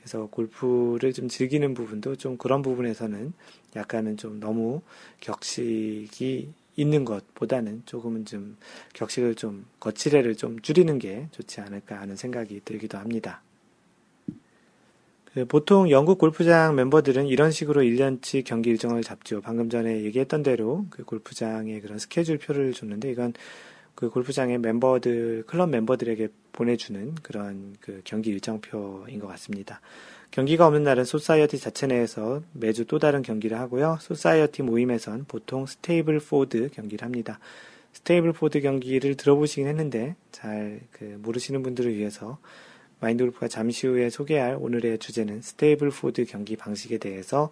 그래서 골프를 좀 즐기는 부분도 좀 그런 부분에서는 약간은 좀 너무 격식이 있는 것보다는 조금은 좀 격식을 좀 거칠애를 좀 줄이는 게 좋지 않을까 하는 생각이 들기도 합니다. 그 보통 영국 골프장 멤버들은 이런 식으로 1년치 경기 일정을 잡죠. 방금 전에 얘기했던 대로 그 골프장의 그런 스케줄 표를 줬는데 이건 그 골프장의 멤버들, 클럽 멤버들에게 보내주는 그런 그 경기 일정표인 것 같습니다. 경기가 없는 날은 society 자체 내에서 매주 또 다른 경기를 하고요. society 모임에선 보통 Stableford 경기를 합니다. Stableford 경기를 들어보시긴 했는데 잘 그 모르시는 분들을 위해서 마인드 골프가 잠시 후에 소개할 오늘의 주제는 Stableford 경기 방식에 대해서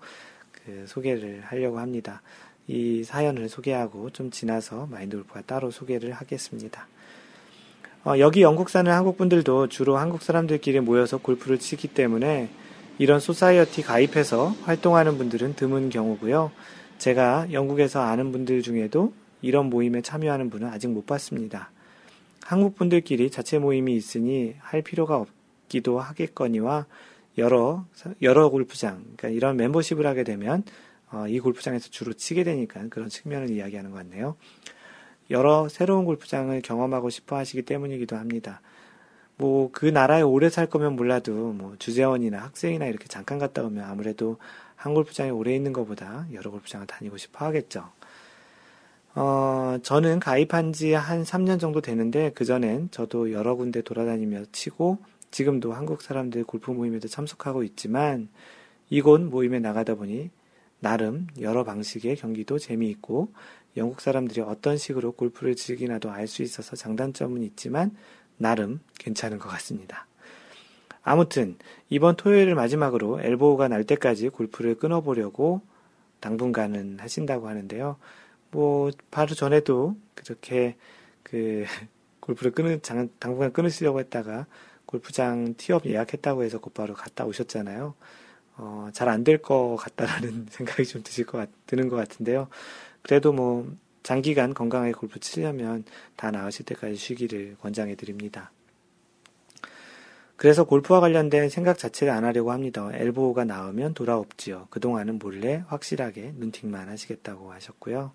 그 소개를 하려고 합니다. 이 사연을 소개하고 좀 지나서 마인드 골프가 따로 소개를 하겠습니다. 어, 여기 영국 사는 한국 분들도 주로 한국 사람들끼리 모여서 골프를 치기 때문에 이런 society 가입해서 활동하는 분들은 드문 경우고요. 제가 영국에서 아는 분들 중에도 이런 모임에 참여하는 분은 아직 못 봤습니다. 한국 분들끼리 자체 모임이 있으니 할 필요가 없, 있기도 하겠거니와 여러 여러 골프장 그러니까 이런 멤버십을 하게 되면 어, 이 골프장에서 주로 치게 되니까 그런 측면을 이야기하는 것 같네요. 여러 새로운 골프장을 경험하고 싶어 하시기 때문이기도 합니다. 뭐 그 나라에 오래 살 거면 몰라도 뭐 주재원이나 학생이나 이렇게 잠깐 갔다 오면 아무래도 한 골프장에 오래 있는 것보다 여러 골프장을 다니고 싶어 하겠죠. 어, 저는 가입한 지 한 3년 정도 되는데 그전엔 저도 여러 군데 돌아다니며 치고 지금도 한국 사람들 골프 모임에도 참석하고 있지만 이곳 모임에 나가다 보니 나름 여러 방식의 경기도 재미있고 영국 사람들이 어떤 식으로 골프를 즐기나도 알 수 있어서 장단점은 있지만 나름 괜찮은 것 같습니다. 아무튼 이번 토요일을 마지막으로 엘보가 날 때까지 골프를 끊어보려고 당분간은 하신다고 하는데요. 뭐 바로 전에도 그렇게 그 (laughs) 골프를 끊을 당분간 끊으시려고 했다가 골프장 티업 예약했다고 해서 곧바로 갔다 오셨잖아요. 어, 잘 안 될 것 같다라는 (laughs) 생각이 좀 드실 것 같, 드는 것 같은데요. 그래도 뭐 장기간 건강하게 골프 치려면 다 나으실 때까지 쉬기를 권장해 드립니다. 그래서 골프와 관련된 생각 자체를 안 하려고 합니다. 엘보가 나오면 돌아옵지요. 그동안은 몰래 확실하게 눈팅만 하시겠다고 하셨고요.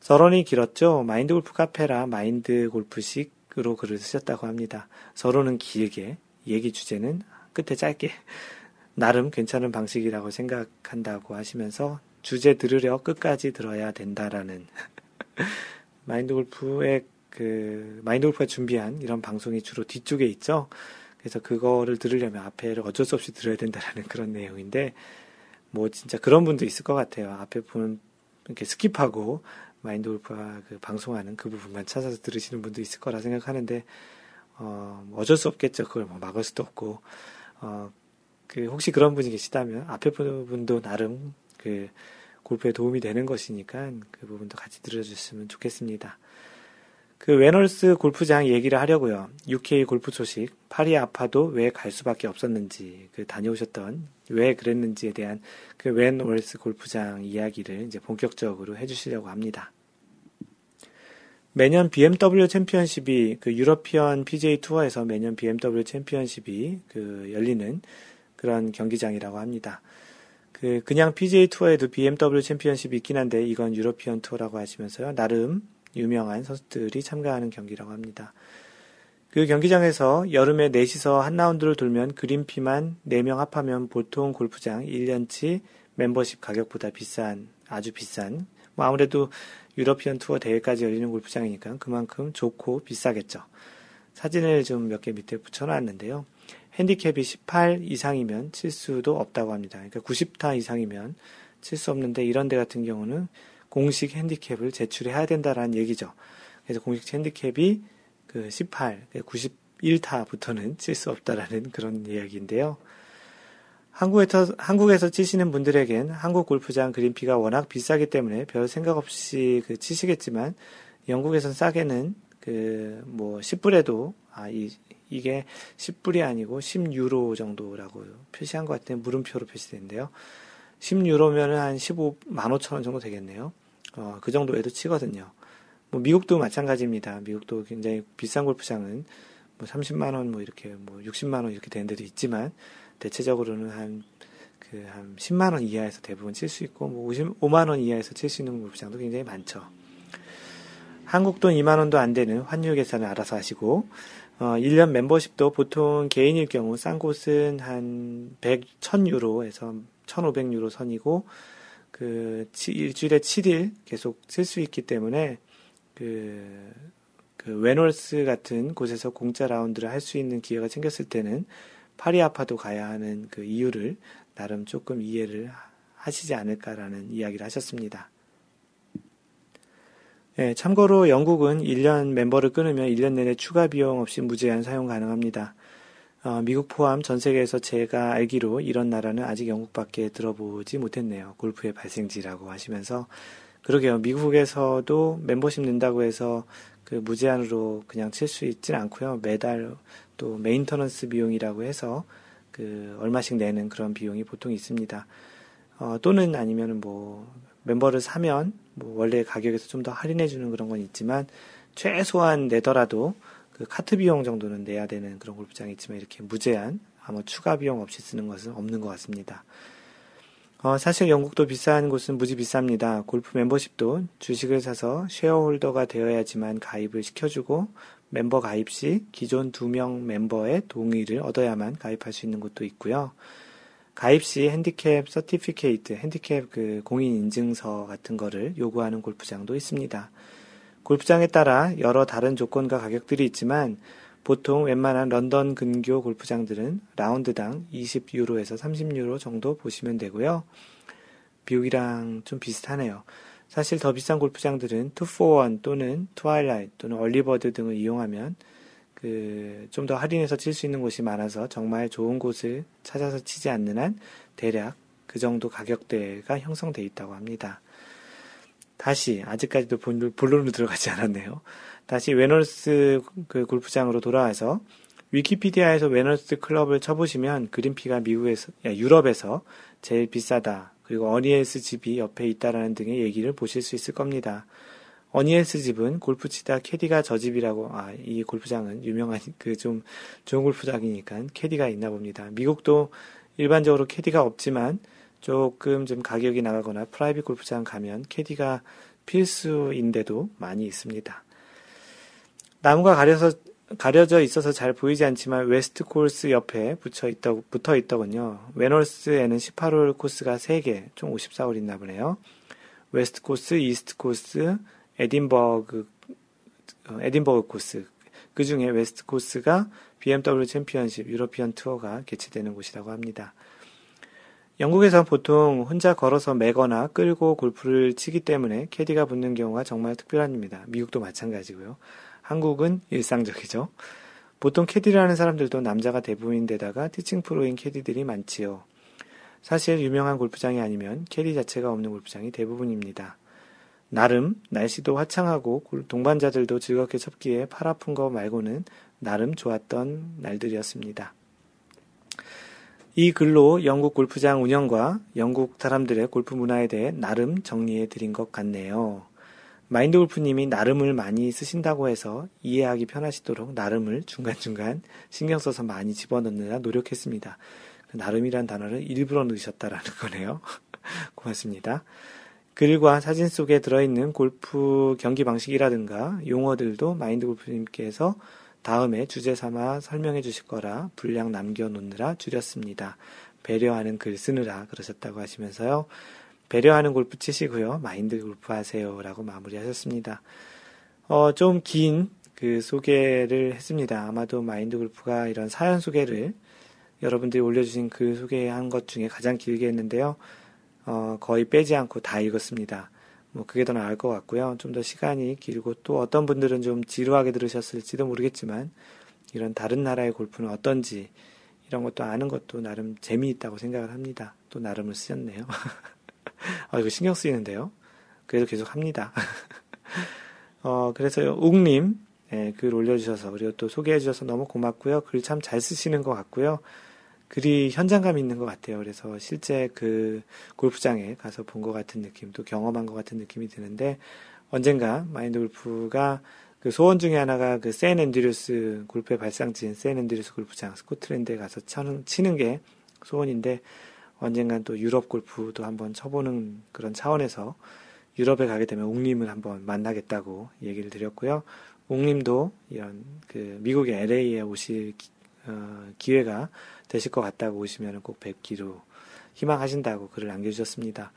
서론이 길었죠. 마인드 골프 카페라 마인드 골프식으로 글을 쓰셨다고 합니다. 서론은 길게, 얘기 주제는 끝에 짧게, 나름 괜찮은 방식이라고 생각한다고 하시면서 주제 들으려 끝까지 들어야 된다라는 (laughs) 마인드 골프의 그 마인드 골프가 준비한 이런 방송이 주로 뒤쪽에 있죠. 그래서 그거를 들으려면 앞에를 어쩔 수 없이 들어야 된다라는 그런 내용인데, 뭐 진짜 그런 분도 있을 것 같아요. 앞에 분 이렇게 skip하고 마인드 골프가 그 방송하는 그 부분만 찾아서 들으시는 분도 있을 거라 생각하는데, 어, 뭐 어쩔 수 없겠죠. 그걸 뭐 막을 수도 없고, 어, 그 혹시 그런 분이 계시다면 앞에 분도 나름 그 골프에 도움이 되는 것이니까 그 부분도 같이 들어주셨으면 좋겠습니다. 그 웬트워스 골프장 얘기를 하려고요. UK 골프 소식, 팔이 아파도 왜 갈 수밖에 없었는지, 그 다녀오셨던 왜 그랬는지에 대한 그 웬트워스 골프장 이야기를 이제 본격적으로 해주시려고 합니다. 매년 BMW 챔피언십이 그 European PGA 투어에서 매년 BMW 챔피언십이 그 열리는 그런 경기장이라고 합니다. 그 그냥 PGA 투어에도 BMW 챔피언십이 있긴 한데 이건 European 투어라고 하시면서요. 나름 유명한 선수들이 참가하는 경기라고 합니다. 그 경기장에서 여름에 넷이서 한 라운드를 돌면 그린피만 4명 합하면 보통 골프장 1년치 멤버십 가격보다 비싼, 아주 비싼, 뭐 아무래도 유러피언 투어 대회까지 열리는 골프장이니까 그만큼 좋고 비싸겠죠. 사진을 좀 몇 개 밑에 붙여놨는데요. 핸디캡이 18 이상이면 칠 수도 없다고 합니다. 그러니까 90타 이상이면 칠 수 없는데 이런 데 같은 경우는 공식 핸디캡을 제출해야 된다라는 얘기죠. 그래서 공식 핸디캡이 그 18, 91타부터는 (laughs) 칠 수 없다라는 그런 이야기인데요. 한국에서, 한국에서 치시는 분들에겐 한국 골프장 그린피가 워낙 비싸기 때문에 별 생각 없이 그 치시겠지만 영국에선 싸게는 그 뭐 10불에도 아, 이, 이게 10불이 아니고 10유로 정도라고 표시한 것 같아요. 물음표로 표시되는데요. 10유로면은 한 15만 5천 원 정도 되겠네요. 어, 그 정도 에도 치거든요. 뭐 미국도 마찬가지입니다. 미국도 굉장히 비싼 골프장은 뭐 30만 원, 뭐 이렇게 뭐 60만 원 이렇게 되는 데도 있지만 대체적으로는 한 그한 10만 원 이하에서 대부분 칠 수 있고 뭐 55만 원 이하에서 칠 수 있는 골프장도 굉장히 많죠. 한국 돈 2만 원도 안 되는 환율 계산을 알아서 하시고 어, 1년 멤버십도 보통 개인일 경우 싼 곳은 한 100, 1000유로에서 1500유로 선이고 그 일주일에 7일 계속 쓸 수 있기 때문에 그, 그 웨놀스 같은 곳에서 공짜 라운드를 할 수 있는 기회가 생겼을 때는 파리 아파도 가야 하는 그 이유를 나름 조금 이해를 하시지 않을까라는 이야기를 하셨습니다. 예, 참고로 영국은 1년 멤버를 끊으면 1년 내내 추가 비용 없이 무제한 사용 가능합니다. 어, 미국 포함 전 세계에서 제가 알기로 이런 나라는 아직 영국밖에 들어보지 못했네요. 골프의 발생지라고 하시면서 그러게요. 미국에서도 멤버십 낸다고 해서 그 무제한으로 그냥 칠 수 있진 않고요. 매달 또 maintenance 비용이라고 해서 그 얼마씩 내는 그런 비용이 보통 있습니다. 어, 또는 아니면은 뭐 멤버를 사면 뭐 원래 가격에서 좀 더 할인해 주는 그런 건 있지만 최소한 내더라도 그 카트 비용 정도는 내야 되는 그런 골프장이 있지만 이렇게 무제한 아무 추가 비용 없이 쓰는 것은 없는 것 같습니다. 어, 사실 영국도 비싼 곳은 무지 비쌉니다. 골프 멤버십도 주식을 사서 쉐어홀더가 되어야지만 가입을 시켜주고 멤버 가입 시 기존 두 명 멤버의 동의를 얻어야만 가입할 수 있는 곳도 있고요. 가입 시 핸디캡 서티피케이트, 핸디캡 그 공인 인증서 같은 거를 요구하는 골프장도 있습니다. 골프장에 따라 여러 다른 조건과 가격들이 있지만 보통 웬만한 런던 근교 골프장들은 라운드당 20유로에서 30유로 정도 보시면 되고요. 미국이랑 좀 비슷하네요. 사실 더 비싼 골프장들은 241 또는 twilight 또는 early bird 등을 이용하면 그그좀 더 할인해서 칠 수 있는 곳이 많아서 정말 좋은 곳을 찾아서 치지 않는 한 대략 그 정도 가격대가 형성돼 있다고 합니다. 다시 아직까지도 본론으로 들어가지 않았네요. 다시 웬트워스 그 골프장으로 돌아와서 위키피디아에서 웬트워스 클럽을 쳐보시면 그린피가 미국에서 야, 유럽에서 제일 비싸다 그리고 어니 엘스 집이 옆에 있다라는 등의 얘기를 보실 수 있을 겁니다. 어니 엘스 집은 골프 치다 캐디가 저 집이라고 아 이 골프장은 유명한 (laughs) 그 좀 좋은 골프장이니까 캐디가 있나 봅니다. 미국도 일반적으로 캐디가 없지만 조금 좀 가격이 나가거나 private 골프장 가면 캐디가 필수인데도 많이 있습니다. 나무가 가려서 가려져 있어서 잘 보이지 않지만 West 코스 옆에 붙여 있다, 붙어 있더군요. 웬트워스에는 18홀 코스가 3개, 총 54홀 있나 보네요. 웨스트 코스, 이스트 코스, 에딘버그, 어, 에딘버그 코스. 그 중에 웨스트 코스가 BMW 챔피언십 유로피언 투어가 개최되는 곳이라고 합니다. 영국에서 보통 혼자 걸어서 메거나 끌고 골프를 치기 때문에 캐디가 붙는 경우가 정말 특별한 입니다. 미국도 마찬가지고요. 한국은 일상적이죠. 보통 캐디라는 사람들도 남자가 대부분인데다가 티칭 프로인 캐디들이 많지요. 사실 유명한 골프장이 아니면 캐디 자체가 없는 골프장이 대부분입니다. 나름 날씨도 화창하고 동반자들도 즐겁게 쳤기에 팔 아픈 거 말고는 나름 좋았던 날들이었습니다. 이 글로 영국 골프장 운영과 영국 사람들의 골프 문화에 대해 나름 정리해 드린 것 같네요. 마인드 골프님이 나름을 많이 쓰신다고 해서 이해하기 편하시도록 나름을 중간중간 신경 써서 많이 집어넣느라 노력했습니다. 그 나름이란 단어를 일부러 넣으셨다라는 거네요. (laughs) 고맙습니다. 글과 사진 속에 들어있는 골프 경기 방식이라든가 용어들도 마인드 골프님께서 다음에 주제 삼아 설명해 주실 거라 분량 남겨놓느라 줄였습니다. 배려하는 글 쓰느라 그러셨다고 하시면서요. 배려하는 골프 치시고요. 마인드 골프 하세요. 라고 마무리 하셨습니다. 어, 좀 긴 그 소개를 했습니다. 아마도 마인드 골프가 이런 사연 소개를 여러분들이 올려주신 그 소개한 것 중에 가장 길게 했는데요. 어, 거의 빼지 않고 다 읽었습니다. 뭐 그게 더 나을 것 같고요. 좀 더 시간이 길고 또 어떤 분들은 좀 지루하게 들으셨을지도 모르겠지만 이런 다른 나라의 골프는 어떤지 이런 것도 아는 것도 나름 재미있다고 생각을 합니다. 또 나름을 쓰셨네요. (laughs) 아, 이거 신경 쓰이는데요. 그래도 계속 합니다. (laughs) 어, 그래서 욱님, 네, 글 올려주셔서, 그리고 또 소개해주셔서 너무 고맙고요. 글 참 잘 쓰시는 것 같고요. 글이 현장감 있는 것 같아요. 그래서 실제 그 골프장에 가서 본 것 같은 느낌, 또 경험한 것 같은 느낌이 드는데 언젠가 마인드 골프가 그 소원 중에 하나가 그 세인 앤드류스 골프의 발상지인 세인 앤드류스 골프장 스코틀랜드에 가서 쳐는, 치는 게 소원인데 언젠간 또 유럽 골프도 한번 쳐보는 그런 차원에서 유럽에 가게 되면 옥님을 한번 만나겠다고 얘기를 드렸고요. 옥님도 이런 그 미국의 LA에 오실 어, 기회가 되실 것 같다고 오시면 꼭 뵙기로 희망하신다고 글을 남겨주셨습니다.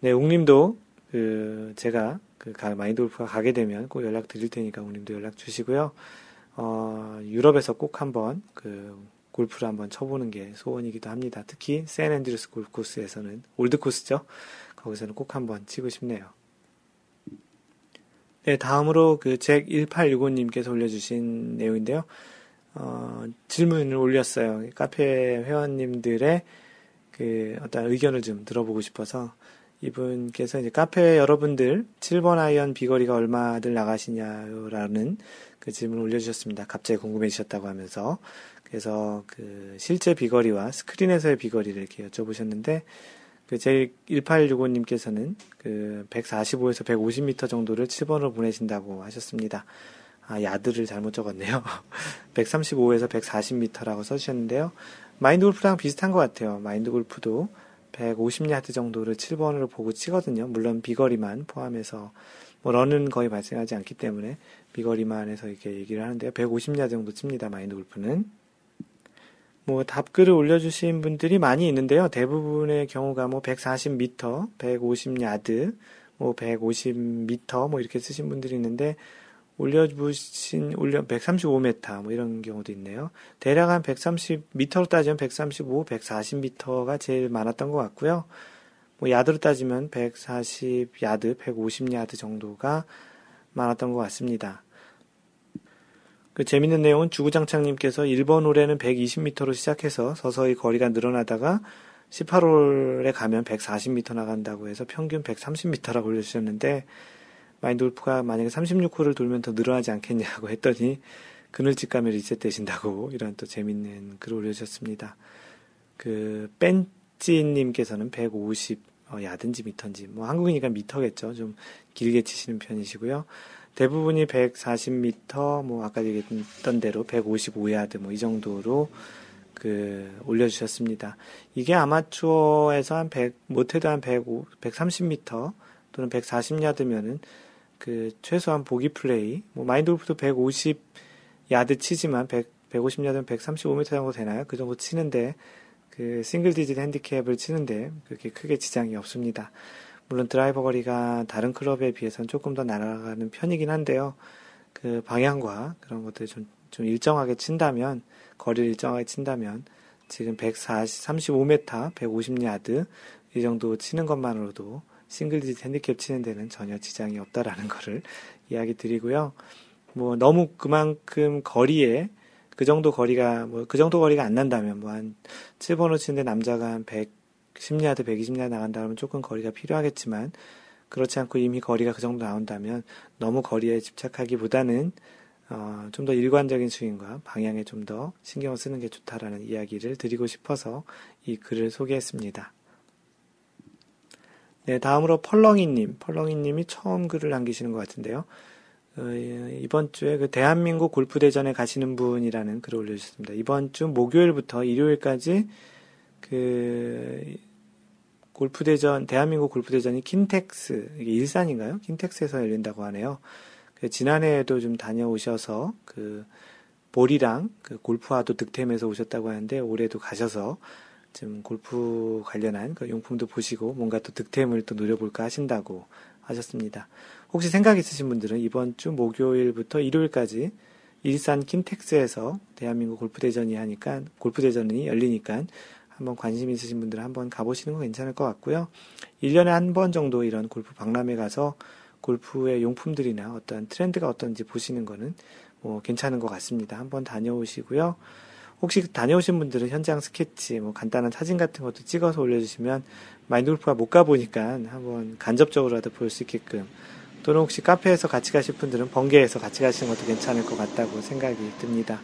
네, 웅님도 그 제가 그 마인드 골프가 가게 되면 꼭 연락 드릴 테니까 웅님도 연락 주시고요. 어, 유럽에서 꼭 한번 그 골프를 한번 쳐보는 게 소원이기도 합니다. 특히 샌 앤드루스 골프 코스에서는 올드 코스죠. 거기서는 꼭 한번 치고 싶네요. 네, 다음으로 그 잭 1865님께서 올려주신 내용인데요. 어, 질문을 올렸어요. 카페 회원님들의 그 어떤 의견을 좀 들어보고 싶어서 이분께서 이제 카페 여러분들 7번 아이언 비거리가 얼마들 나가시냐라는 그 질문을 올려주셨습니다. 갑자기 궁금해지셨다고 하면서 그래서 그 실제 비거리와 스크린에서의 비거리를 이렇게 여쭤보셨는데 그제 1865님께서는 그 145에서 150m 정도를 7번으로 보내신다고 하셨습니다. 아, 야드를 잘못 적었네요. (laughs) 135에서 140m라고 써주셨는데요. 마인드 골프랑 비슷한 것 같아요. 마인드 골프도 150야드 정도를 7번으로 보고 치거든요. 물론 비거리만 포함해서 뭐 런은 거의 발생하지 않기 때문에 비거리만 해서 이렇게 얘기를 하는데요. 150야드 정도 칩니다. 마인드 골프는. 뭐 답글을 올려주신 분들이 많이 있는데요. 대부분의 경우가 뭐 140m, 150야드, 뭐 150m 뭐 이렇게 쓰신 분들이 있는데 올려주신, 올려, 135m, 뭐 이런 경우도 있네요. 대략 한 130m로 따지면 135, 140m가 제일 많았던 것 같고요. 뭐, 야드로 따지면 140 야드, 150 야드 정도가 많았던 것 같습니다. 그 재밌는 내용은 주구장창님께서 1번 홀에는 120m로 시작해서 서서히 거리가 늘어나다가 18홀에 가면 140m 나간다고 해서 평균 130m라고 올려주셨는데 마인드 골프가 만약에 36홀을 돌면 더 늘어나지 않겠냐고 했더니 가면 리셋되신다고 이런 또 재밌는 글을 올려주셨습니다. 그 벤찌님께서는 150 어, 야든지 미터인지 뭐 한국이니까 미터겠죠. 좀 길게 치시는 편이시고요. 대부분이 140m, 뭐 아까 얘기했던 대로 155야드 뭐 이 정도로 그 올려주셨습니다. 이게 아마추어에서 한 100, 못해도 한 105, 130m 또는 140야드면은 그 최소한 보기 플레이, 뭐 마인드 골프도 150 야드 치지만 100, 150 야드면 135m 정도 되나요? 그 정도 치는데 그 싱글 디짓 핸디캡을 치는데 그렇게 크게 지장이 없습니다. 물론 드라이버 거리가 다른 클럽에 비해서는 조금 더 날아가는 편이긴 한데요. 그 방향과 그런 것들 좀, 좀 일정하게 친다면, 거리를 일정하게 친다면, 지금 140, 35m, 150야드, 이 정도 치는 것만으로도 싱글 디짓 핸디캡 치는 데는 전혀 지장이 없다라는 (laughs) 거를 이야기 드리고요. 뭐, 너무 그만큼 거리에, 그 정도 거리가, 뭐, 그 정도 거리가 안 난다면, 뭐, 한 7번호 치는데 남자가 한 100, 10야드, 120야드 나간다 그러면 조금 거리가 필요하겠지만 그렇지 않고 이미 거리가 그 정도 나온다면 너무 거리에 집착하기보다는 어, 좀 더 일관적인 스윙과 방향에 좀 더 신경을 쓰는 게 좋다라는 이야기를 드리고 싶어서 이 글을 소개했습니다. 네, 다음으로 펄렁이님, 펄렁이님이 처음 글을 남기시는 것 같은데요. 어, 이번 주에 그 대한민국 골프대전에 가시는 분이라는 글을 올려주셨습니다. 이번 주 목요일부터 일요일까지 그 골프대전, 대한민국 골프대전이 킨텍스, 일산인가요? 킨텍스에서 열린다고 하네요. 그 지난해에도 좀 다녀오셔서 그 볼이랑 그 골프화도 득템해서 오셨다고 하는데 올해도 가셔서 좀 골프 관련한 그 용품도 보시고 뭔가 또 득템을 또 노려볼까 하신다고 하셨습니다. 혹시 생각 있으신 분들은 이번 주 목요일부터 일요일까지 일산 킨텍스에서 대한민국 골프대전이 하니까 골프대전이 열리니까 한번 관심 있으신 분들은 한번 가보시는 거 괜찮을 것 같고요. 1년에 한 번 정도 이런 골프 박람회 가서 골프의 용품들이나 어떤 트렌드가 어떤지 보시는 거는 뭐 괜찮은 것 같습니다. 한번 다녀오시고요. 혹시 다녀오신 분들은 현장 스케치, 뭐 간단한 사진 같은 것도 찍어서 올려주시면 마인드 골프가 못 가보니까 한번 간접적으로라도 볼 수 있게끔 또는 혹시 카페에서 같이 가실 분들은 번개에서 같이 가시는 것도 괜찮을 것 같다고 생각이 듭니다.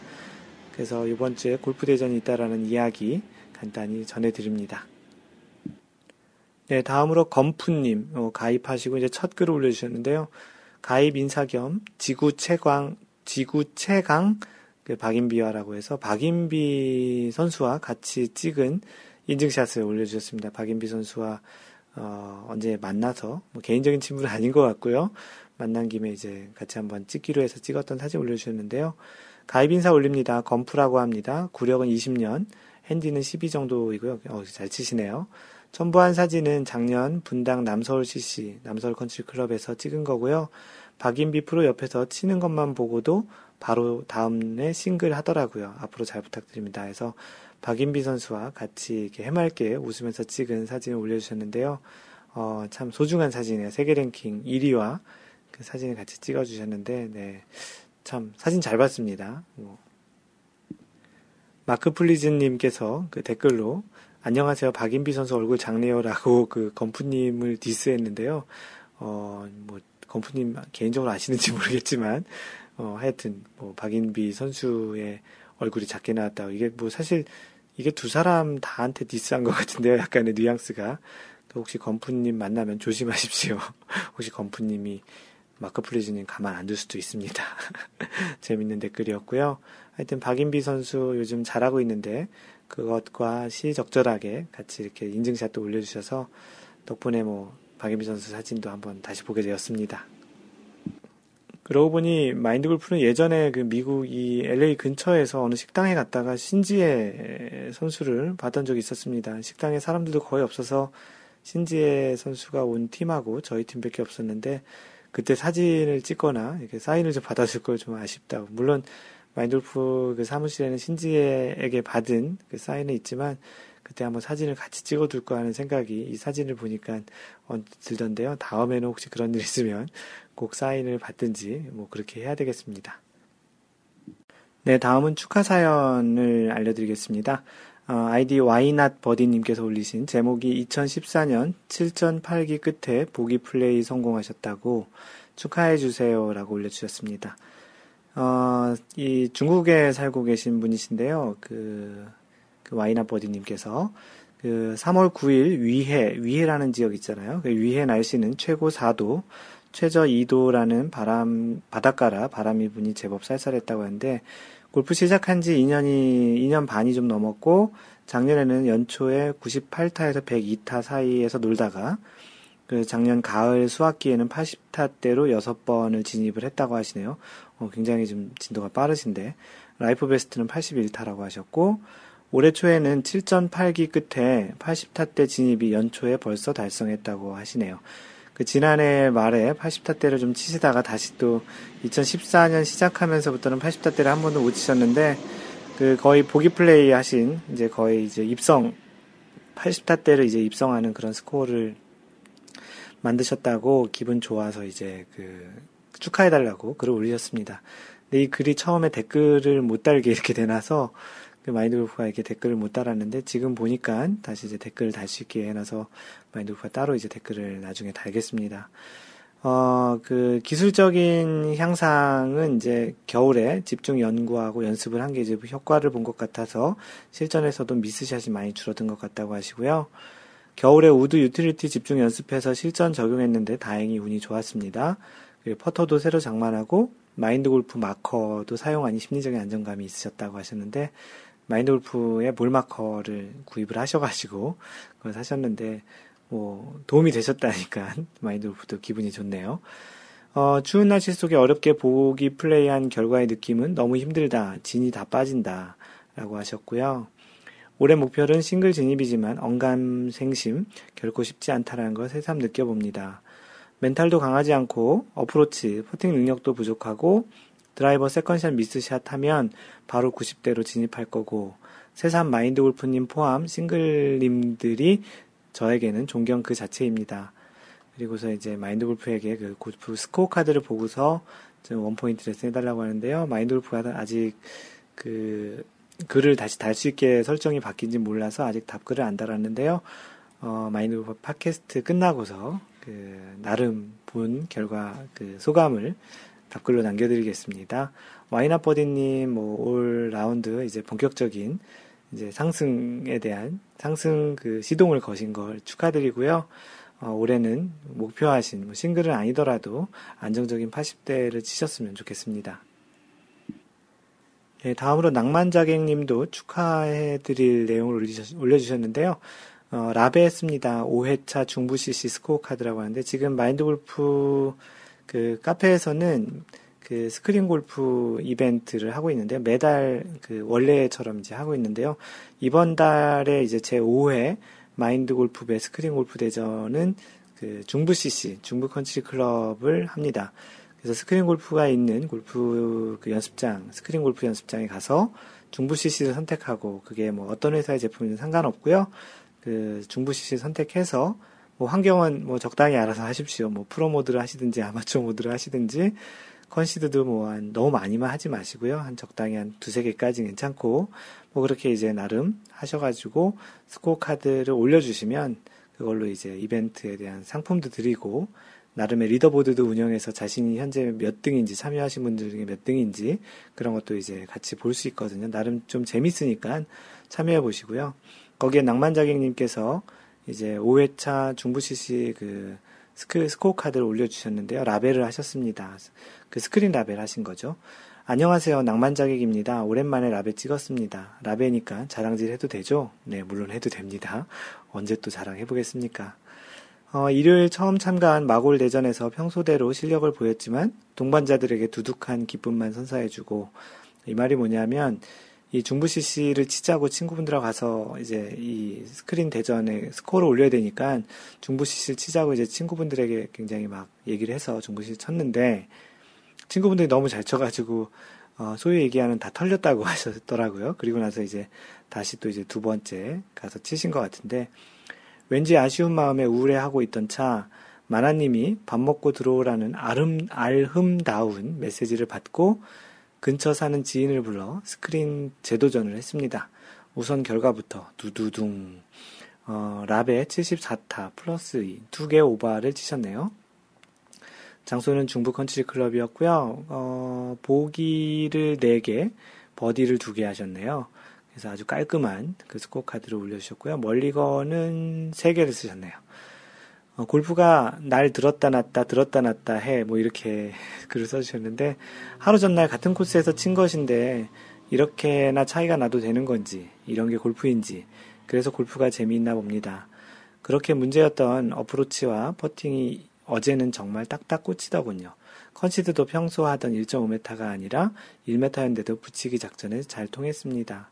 그래서 이번 주에 골프 대전이 있다라는 이야기 간단히 전해드립니다. 네, 다음으로 검푸님 어, 가입하시고 이제 첫 글을 올려주셨는데요. 가입 인사 겸 지구 최강 지구 최강 그 박인비와라고 해서 박인비 선수와 같이 찍은 인증샷을 올려주셨습니다. 박인비 선수와 어, 언제 만나서 뭐 개인적인 친분은 (laughs) 아닌 것 같고요. 만난 김에 이제 같이 한번 찍기로 해서 찍었던 사진 올려주셨는데요. 가입 인사 올립니다. 검프라고 합니다. 구력은 20년, 핸디는 12 정도이고요. 어, 잘 치시네요. 첨부한 사진은 작년 분당 남서울 CC, 남서울 컨트리 클럽에서 찍은 거고요. 박인비 프로 옆에서 치는 것만 보고도 바로 다음에 싱글 하더라고요. 앞으로 잘 부탁드립니다. 해서 박인비 선수와 같이 이렇게 해맑게 웃으면서 찍은 사진을 올려주셨는데요. 어, 참 소중한 사진이에요. 세계 랭킹 1위와 그 사진을 같이 찍어주셨는데, 네. 참 사진 잘 봤습니다. 뭐, 마크 플리즈님께서 그 댓글로 안녕하세요 박인비 선수 얼굴 작네요라고 그 건프님을 디스했는데요. 어 뭐 건프님 개인적으로 아시는지 (laughs) 모르겠지만 어 하여튼 뭐 박인비 선수의 얼굴이 작게 나왔다. 이게 뭐 사실 이게 두 사람 다한테 디스한 것 같은데요. (laughs) 약간의 뉘앙스가 혹시 건프님 만나면 조심하십시오. (laughs) 혹시 건프님이 마크 플리즈님 가만 안 둘 수도 있습니다. 재밌는 댓글이었고요. 하여튼 박인비 선수 요즘 잘하고 있는데 그것과 시적절하게 같이 이렇게 인증샷도 올려주셔서 덕분에 뭐 박인비 선수 사진도 한번 다시 보게 되었습니다. 그러고 보니 마인드 골프는 예전에 그 미국 이 LA 근처에서 어느 식당에 갔다가 신지혜 선수를 봤던 적이 있었습니다. 식당에 사람들도 거의 없어서 신지혜 선수가 온 팀하고 저희 팀밖에 없었는데 그때 사진을 찍거나 이렇게 사인을 좀 받았을 걸 좀 아쉽다고. 물론 마인돌프 그 사무실에는 신지에게 받은 그 사인은 있지만 그때 한번 사진을 같이 찍어둘까 하는 생각이 이 사진을 보니까 어, 들던데요. 다음에는 혹시 그런 일 있으면 꼭 사인을 받든지 뭐 그렇게 해야 되겠습니다. 네, 다음은 축하 사연을 알려드리겠습니다. 어, 아이디 와이낫 버디님께서 올리신 제목이 2014년 7전 8기 끝에 보기 플레이 성공하셨다고 축하해주세요라고 올려주셨습니다. 어, 이 중국에 살고 계신 분이신데요. 그, 그 와이낫버디님께서 그 3월 9일 위해, 위해라는 지역 있잖아요. 그 위해 날씨는 최고 4도, 최저 2도라는 바람, 바닷가라 바람이 분이 제법 쌀쌀했다고 하는데, 골프 시작한 지 2년이, 2년 반이 좀 넘었고, 작년에는 연초에 98타에서 102타 사이에서 놀다가, 그 작년 가을 수학기에는 80타대로 6번을 진입을 했다고 하시네요. 어, 굉장히 좀 진도가 빠르신데, life best는 81타라고 하셨고, 올해 초에는 7전8기 끝에 80타 대 진입이 연초에 벌써 달성했다고 하시네요. 그 지난해 말에 80타대를 좀 치시다가 다시 또 2014년 시작하면서부터는 80타대를 한 번도 못 치셨는데 그 거의 보기 플레이 하신 이제 거의 이제 입성 80타대를 이제 입성하는 그런 스코어를 만드셨다고 기분 좋아서 이제 그 축하해달라고 글을 올리셨습니다. 근데 이 글이 처음에 댓글을 못 달게 (laughs) 이렇게 돼 놔서 그 마인드 골프가 이렇게 댓글을 못 달았는데 지금 보니까 다시 이제 댓글을 달 수 있게 해놔서 마인드 골프가 따로 이제 댓글을 나중에 달겠습니다. 어, 그 기술적인 향상은 이제 겨울에 집중 연구하고 연습을 한 게 이제 효과를 본 것 같아서 실전에서도 miss shot이 많이 줄어든 것 같다고 하시고요. 겨울에 우드 유틸리티 집중 연습해서 실전 적용했는데 다행히 운이 좋았습니다. 퍼터도 새로 장만하고 마인드 골프 마커도 사용하니 심리적인 안정감이 있으셨다고 하셨는데 마인드 골프의 볼마커를 구입을 하셔가지고 그걸 사셨는데 뭐 도움이 되셨다니까 (laughs) 마인드 골프도 기분이 좋네요. 어, 추운 날씨 속에 어렵게 보기 플레이한 결과의 느낌은 너무 힘들다. 진이 다 빠진다. 라고 하셨고요. 올해 목표는 싱글 진입이지만 언감생심 결코 쉽지 않다라는 걸 새삼 느껴봅니다. 멘탈도 강하지 않고 어프로치, 퍼팅 능력도 부족하고 드라이버 second shot miss shot 하면 바로 90대로 진입할 거고 새삼 마인드 골프님 포함 싱글님들이 저에게는 존경 그 자체입니다. 그리고서 이제 마인드 골프에게 그 골프 스코어 카드를 보고서 원포인트 레슨 해달라고 하는데요. 마인드 골프가 아직 그 글을 다시 달 수 있게 설정이 바뀐지 몰라서 아직 답글을 안 달았는데요. 어, 마인드 골프 팟캐스트 끝나고서 그 나름 본 결과 그 소감을 답글로 남겨드리겠습니다. 와이나버디님, 뭐, 올 라운드 이제 본격적인 이제 상승에 대한 상승 그 시동을 거신 걸 축하드리고요. 어, 올해는 목표하신 뭐 싱글은 아니더라도 안정적인 80대를 치셨으면 좋겠습니다. 네, 다음으로 낭만자객님도 축하해드릴 내용을 올려주셨는데요. 어, 라베 했습니다. 5회차 중부 CC 스코어 카드라고 하는데 지금 마인드 골프 그 카페에서는 그 스크린 골프 이벤트를 하고 있는데요. 매달 그 월례처럼 이제 하고 있는데요. 이번 달에 이제 제 5회 마인드 골프 배 스크린 골프 대전은 그 중부 CC, 중부 컨트리 클럽을 합니다. 그래서 스크린 골프가 있는 골프 그 연습장, 스크린 골프 연습장에 가서 중부 CC를 선택하고 그게 뭐 어떤 회사의 제품이든 상관없고요. 그 중부 CC 선택해서 뭐 환경은 뭐 적당히 알아서 하십시오. 뭐 프로 모드를 하시든지 아마추어 모드를 하시든지 컨시드도 뭐 한 너무 많이만 하지 마시고요. 한 적당히 한 두세 개까지 괜찮고 뭐 그렇게 이제 나름 하셔가지고 스코어 카드를 올려주시면 그걸로 이제 이벤트에 대한 상품도 드리고 나름의 leaderboard도 운영해서 자신이 현재 몇 등인지 참여하신 분들 중에 몇 등인지 그런 것도 이제 같이 볼 수 있거든요. 나름 좀 재밌으니까 참여해 보시고요. 거기에 낭만자객님께서 이제 5회차 중부 CC 그 스크, 스코어 카드를 올려주셨는데요. 라베를 하셨습니다. 그 스크린 라베 하신 거죠. 안녕하세요. 낭만자객입니다. 오랜만에 라벨 찍었습니다. 라베니까 자랑질 해도 되죠? 네, 물론 해도 됩니다. 언제 또 자랑해보겠습니까? 어, 일요일 처음 참가한 마골 대전에서 평소대로 실력을 보였지만 동반자들에게 두둑한 기쁨만 선사해주고 이 말이 뭐냐면 이 중부 CC를 치자고 친구분들하고 가서 이제 이 스크린 대전에 스코어를 올려야 되니까 중부 CC를 치자고 이제 친구분들에게 굉장히 막 얘기를 해서 중부 CC 쳤는데 친구분들이 너무 잘 쳐가지고 어, 소위 얘기하는 다 털렸다고 (laughs) 하셨더라고요. 그리고 나서 이제 다시 또 이제 두 번째 가서 치신 것 같은데 왠지 아쉬운 마음에 우울해하고 있던 차 마나님이 밥 먹고 들어오라는 아름, 알흠다운 메시지를 받고 근처 사는 지인을 불러 스크린 재도전을 했습니다. 우선 결과부터 두두둥 어, 라베 74타 플러스 2, 2개 오바를 치셨네요. 장소는 중부 컨트리 클럽이었고요. 어, 보기를 4개, 버디를 2개 하셨네요. 그래서 아주 깔끔한 그 스코어 카드를 올려주셨고요. 멀리건은 3개를 쓰셨네요. 어, 골프가 날 들었다 놨다 들었다 놨다 해 뭐 이렇게 글을 써주셨는데 하루 전날 같은 코스에서 친 것인데 이렇게나 차이가 나도 되는 건지 이런 게 골프인지 그래서 골프가 재미있나 봅니다. 그렇게 문제였던 어프로치와 퍼팅이 어제는 정말 딱딱 꽂히더군요. 컨시드도 평소 하던 1.5m가 아니라 1m였는데도 붙이기 작전에 잘 통했습니다.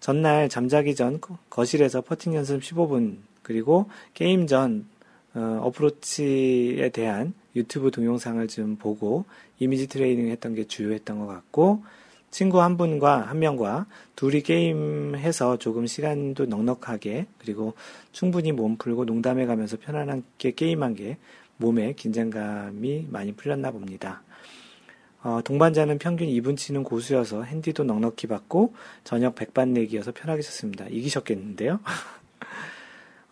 전날 잠자기 전 거실에서 퍼팅 연습 15분 그리고 게임 전 어프로치에 대한 유튜브 동영상을 좀 보고 이미지 트레이닝 했던 게 주효했던 것 같고 친구 한 분과 한 명과 둘이 게임해서 조금 시간도 넉넉하게 그리고 충분히 몸 풀고 농담해 가면서 편안하게 게임한 게 몸에 긴장감이 많이 풀렸나 봅니다. 어, 동반자는 평균 2분 치는 고수여서 핸디도 넉넉히 받고 저녁 백반 내기여서 편하게 쳤습니다. 이기셨겠는데요? (laughs)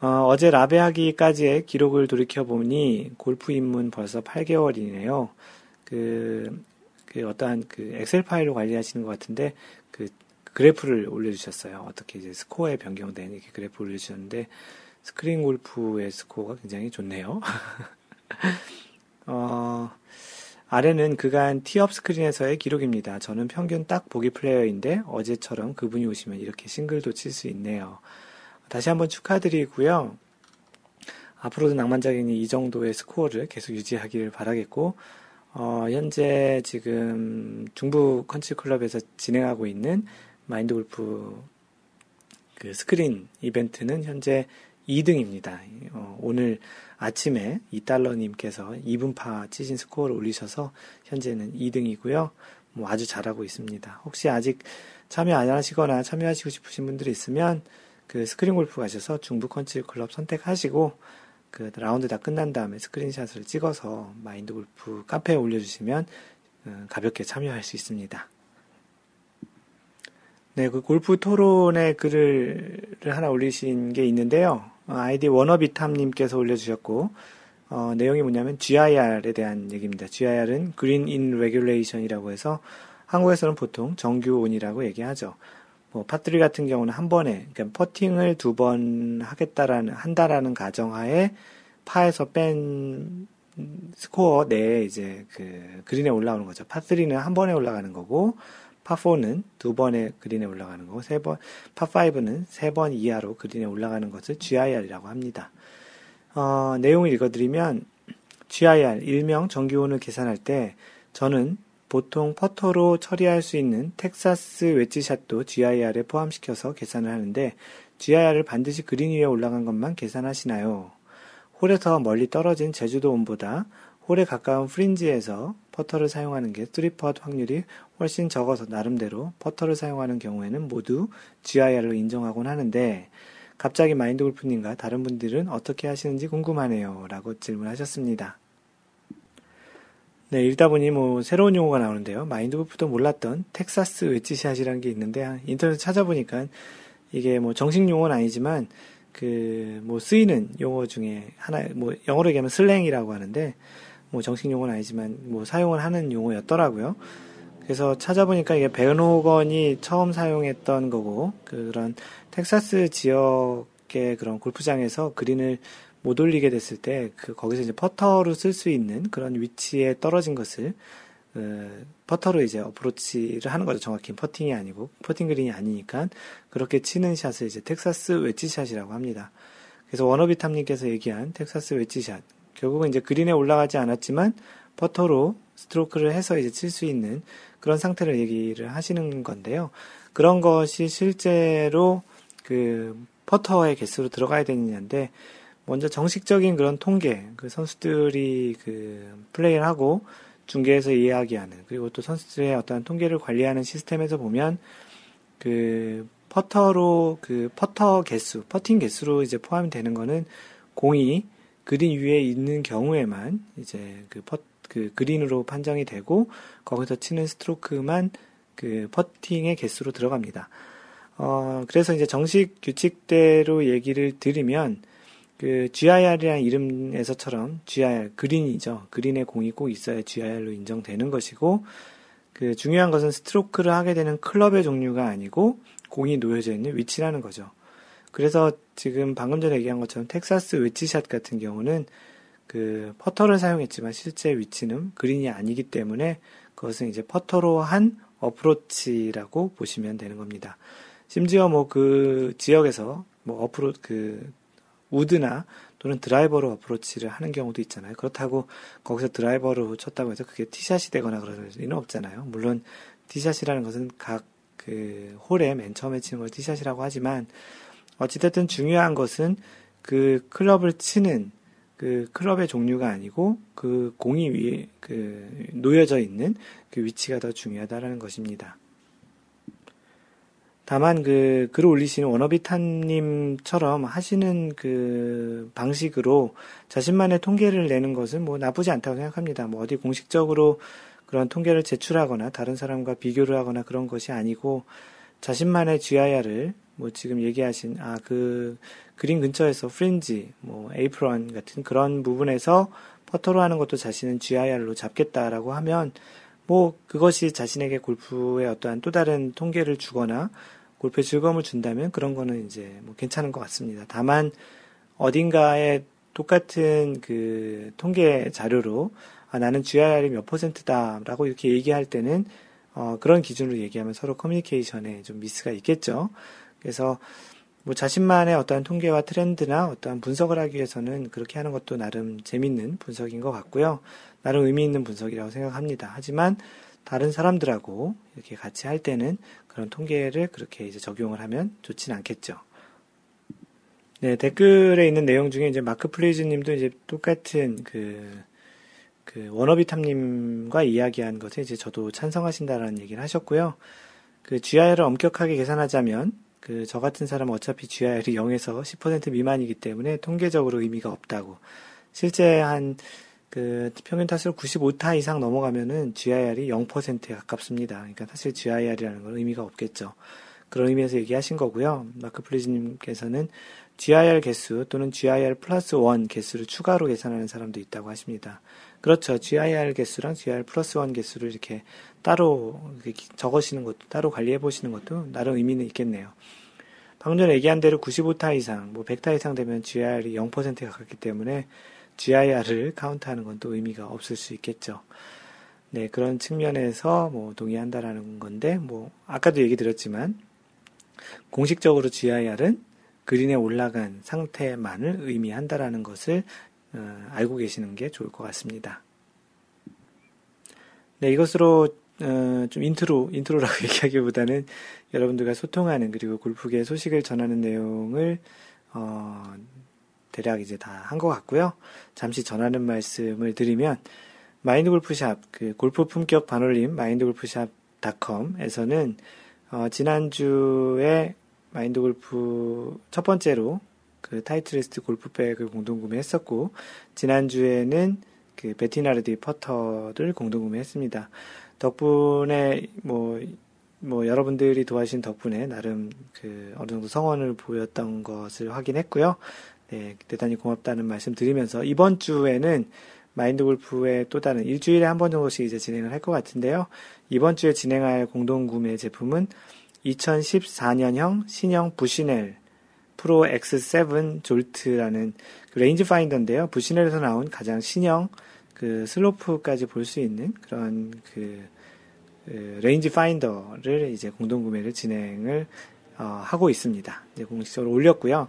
어, 제 라베 하기까지의 기록을 돌이켜보니 골프 입문 벌써 8개월이네요. 그 그 어떠한 그 엑셀 파일로 관리하시는 것 같은데 그 그래프를 올려주셨어요. 어떻게 이제 스코어에 변경된 이렇게 그래프 올려주셨는데 스크린 골프의 스코어가 굉장히 좋네요. (laughs) 어, 아래는 그간 티업 스크린에서의 기록입니다. 저는 평균 딱 보기 플레이어인데 어제처럼 그분이 오시면 이렇게 싱글도 칠 수 있네요. 다시 한번 축하드리고요. 앞으로도 낭만적인 이 정도의 스코어를 계속 유지하기를 바라겠고 어, 현재 지금 중부 컨트리클럽에서 진행하고 있는 마인드 골프 그 스크린 이벤트는 현재 2등입니다. 어, 오늘 아침에 이달러님께서 이븐파 치신 스코어를 올리셔서 현재는 2등이고요. 뭐 아주 잘하고 있습니다. 혹시 아직 참여 안 하시거나 참여하시고 싶으신 분들이 있으면 그 스크린 골프 가셔서 중부 컨트리클럽 선택하시고 그 라운드 다 끝난 다음에 스크린샷을 찍어서 마인드 골프 카페에 올려주시면 어, 가볍게 참여할 수 있습니다. 네, 그 골프 토론의 글을 하나 올리신 게 있는데요. 어, 아이디 워너비탐님께서 올려주셨고, 어, 내용이 뭐냐면 GIR에 대한 얘기입니다. GIR은 Green in Regulation이라고 해서 한국에서는 보통 정규온이라고 얘기하죠. 뭐 파트리 같은 경우는 한 번에 그러니까 퍼팅을 두 번 하겠다라는 한다라는 가정하에 파에서 뺀 스코어 내에 이제 그 그린에 올라오는 거죠. 파3는 한 번에 올라가는 거고 파4는 두 번에 그린에 올라가는 거고 세 번, 파5는 세 번 이하로 그린에 올라가는 것을 GIR이라고 합니다. 어, 내용을 읽어드리면 GIR 일명 정기온을 계산할 때 저는 보통 퍼터로 처리할 수 있는 텍사스 웨지샷도 GIR에 포함시켜서 계산을 하는데 GIR을 반드시 그린 위에 올라간 것만 계산하시나요? 홀에서 멀리 떨어진 제주도 온보다 홀에 가까운 fringe에서 퍼터를 사용하는 게 3퍼 확률이 훨씬 적어서 나름대로 퍼터를 사용하는 경우에는 모두 GIR로 인정하곤 하는데 갑자기 마인드 골프님과 다른 분들은 어떻게 하시는지 궁금하네요. 라고 질문하셨습니다. 네, 읽다 보니 뭐 새로운 용어가 나오는데요. 마인드 골프도 몰랐던 텍사스 웨지샷이라는 게 있는데 인터넷 찾아보니까 이게 뭐 정식 용어는 아니지만 그 뭐 쓰이는 용어 중에 하나 뭐 영어로 얘기하면 slang이라고 하는데 뭐 정식 용어는 아니지만 뭐 사용을 하는 용어였더라고요. 그래서 찾아보니까 이게 벤 호건이 처음 사용했던 거고 그런 텍사스 지역의 그런 골프장에서 그린을 못 올리게 됐을 때, 그, 거기서 이제 퍼터로 쓸 수 있는 그런 위치에 떨어진 것을, 어, 퍼터로 이제 어프로치를 하는 거죠. 정확히 퍼팅이 아니고, 퍼팅 그린이 아니니까, 그렇게 치는 샷을 이제 텍사스 웨지샷이라고 합니다. 그래서 워너비탐님께서 얘기한 텍사스 웨지샷. 결국은 이제 그린에 올라가지 않았지만, 퍼터로 스트로크를 해서 이제 칠 수 있는 그런 상태를 얘기를 하시는 건데요. 그런 것이 실제로 그 퍼터의 개수로 들어가야 되느냐인데, 먼저 정식적인 그런 통계, 그 선수들이 그 플레이를 하고 중계에서 이야기하는, 그리고 또 선수들의 어떤 통계를 관리하는 시스템에서 보면 그 퍼터로 그 퍼터 개수, 퍼팅 개수로 이제 포함이 되는 거는 공이 그린 위에 있는 경우에만 이제 그 퍼, 그 그린으로 판정이 되고 거기서 치는 스트로크만 그 퍼팅의 개수로 들어갑니다. 어, 그래서 이제 정식 규칙대로 얘기를 드리면 그 GIR이라는 이름에서처럼 GIR 그린이죠. 그린의 공이 꼭 있어야 GIR로 인정되는 것이고 그 중요한 것은 스트로크를 하게 되는 클럽의 종류가 아니고 공이 놓여져 있는 위치라는 거죠. 그래서 지금 방금 전에 얘기한 것처럼 텍사스 웨지샷 같은 경우는 그 퍼터를 사용했지만 실제 위치는 그린이 아니기 때문에 그것은 이제 퍼터로 한 어프로치라고 보시면 되는 겁니다. 심지어 뭐 그 지역에서 뭐 어프로 그 우드나 또는 드라이버로 어프로치를 하는 경우도 있잖아요. 그렇다고 거기서 드라이버로 쳤다고 해서 그게 티샷이 되거나 그럴 리는 없잖아요. 물론 티샷이라는 것은 각 그 홀에 맨 처음에 치는 걸 티샷이라고 하지만 어찌됐든 중요한 것은 그 클럽을 치는 그 클럽의 종류가 아니고 그 공이 위에 그 놓여져 있는 그 위치가 더 중요하다라는 것입니다. 다만 그 글을 올리시는 워너비탄님처럼 하시는 그 방식으로 자신만의 통계를 내는 것은 뭐 나쁘지 않다고 생각합니다. 뭐 어디 공식적으로 그런 통계를 제출하거나 다른 사람과 비교를 하거나 그런 것이 아니고 자신만의 GIR을 뭐 지금 얘기하신 아 그 그림 근처에서 프린지 뭐 에이프런 같은 그런 부분에서 퍼터로 하는 것도 자신은 GIR로 잡겠다라고 하면 뭐 그것이 자신에게 골프의 어떠한 또 다른 통계를 주거나 골프에 즐거움을 준다면 그런 거는 이제 뭐 괜찮은 것 같습니다. 다만 어딘가에 똑같은 그 통계 자료로 아, 나는 GIR이 몇 퍼센트다라고 이렇게 얘기할 때는 어, 그런 기준으로 얘기하면 서로 커뮤니케이션에 좀 미스가 있겠죠. 그래서 뭐 자신만의 어떠한 통계와 트렌드나 어떠한 분석을 하기 위해서는 그렇게 하는 것도 나름 재밌는 분석인 것 같고요. 나름 의미 있는 분석이라고 생각합니다. 하지만 다른 사람들하고 이렇게 같이 할 때는 그런 통계를 그렇게 이제 적용을 하면 좋지는 않겠죠. 네, 댓글에 있는 내용 중에 이제 마크 플레이즈 님도 이제 똑같은 그, 그 워너비탐님과 이야기한 것에 이제 저도 찬성하신다라는 얘기를 하셨고요. 그 GIR을 엄격하게 계산하자면 그 저 같은 사람은 어차피 GIR이 0에서 10% 미만이기 때문에 통계적으로 의미가 없다고. 실제 한 그 평균 타수로 95타 이상 넘어가면은 GIR이 0%에 가깝습니다. 그러니까 사실 GIR이라는 건 의미가 없겠죠. 그런 의미에서 얘기하신 거고요. 마크 플리즈님께서는 GIR 개수 또는 GIR 플러스 1 개수를 추가로 계산하는 사람도 있다고 하십니다. 그렇죠. GIR 개수랑 GIR 플러스 1 개수를 이렇게 따로 적으시는 것도, 따로 관리해 보시는 것도 나름 의미는 있겠네요. 방금 전에 얘기한 대로 95타 이상, 뭐 100타 이상 되면 GIR이 0%에 가깝기 때문에 GIR을 카운트하는 건 또 의미가 없을 수 있겠죠. 네, 그런 측면에서 뭐 동의한다라는 건데, 뭐, 아까도 얘기 드렸지만, 공식적으로 GIR은 그린에 올라간 상태만을 의미한다라는 것을 어, 알고 계시는 게 좋을 것 같습니다. 네, 이것으로 어, 좀 intro, intro라고 (laughs) 얘기하기보다는 여러분들과 소통하는 그리고 골프계 소식을 전하는 내용을 어, 대략 이제 다 한 것 같고요. 잠시 전하는 말씀을 드리면 마인드 골프샵 그 골프 품격 반올림 마인드 골프샵닷컴에서는 어, 지난주에 마인드 골프 첫 번째로 그 타이틀리스트 골프백을 공동 구매했었고 지난주에는 그 베티나르디 퍼터를 공동 구매했습니다. 덕분에 뭐뭐 뭐 여러분들이 도와주신 덕분에 나름 그 어느 정도 성원을 보였던 것을 확인했고요. 네, 대단히 고맙다는 말씀 드리면서 이번 주에는 마인드 골프의 또 다른 일주일에 한 번 정도씩 이제 진행을 할 것 같은데요. 이번 주에 진행할 공동 구매 제품은 2014년형 신형 부시넬 프로 X7 졸트라는 그 range finder인데요. 부시넬에서 나온 가장 신형 그 슬로프까지 볼 수 있는 그런 그, 그 range finder를 이제 공동 구매를 진행을 어, 하고 있습니다. 이제 공식적으로 올렸고요.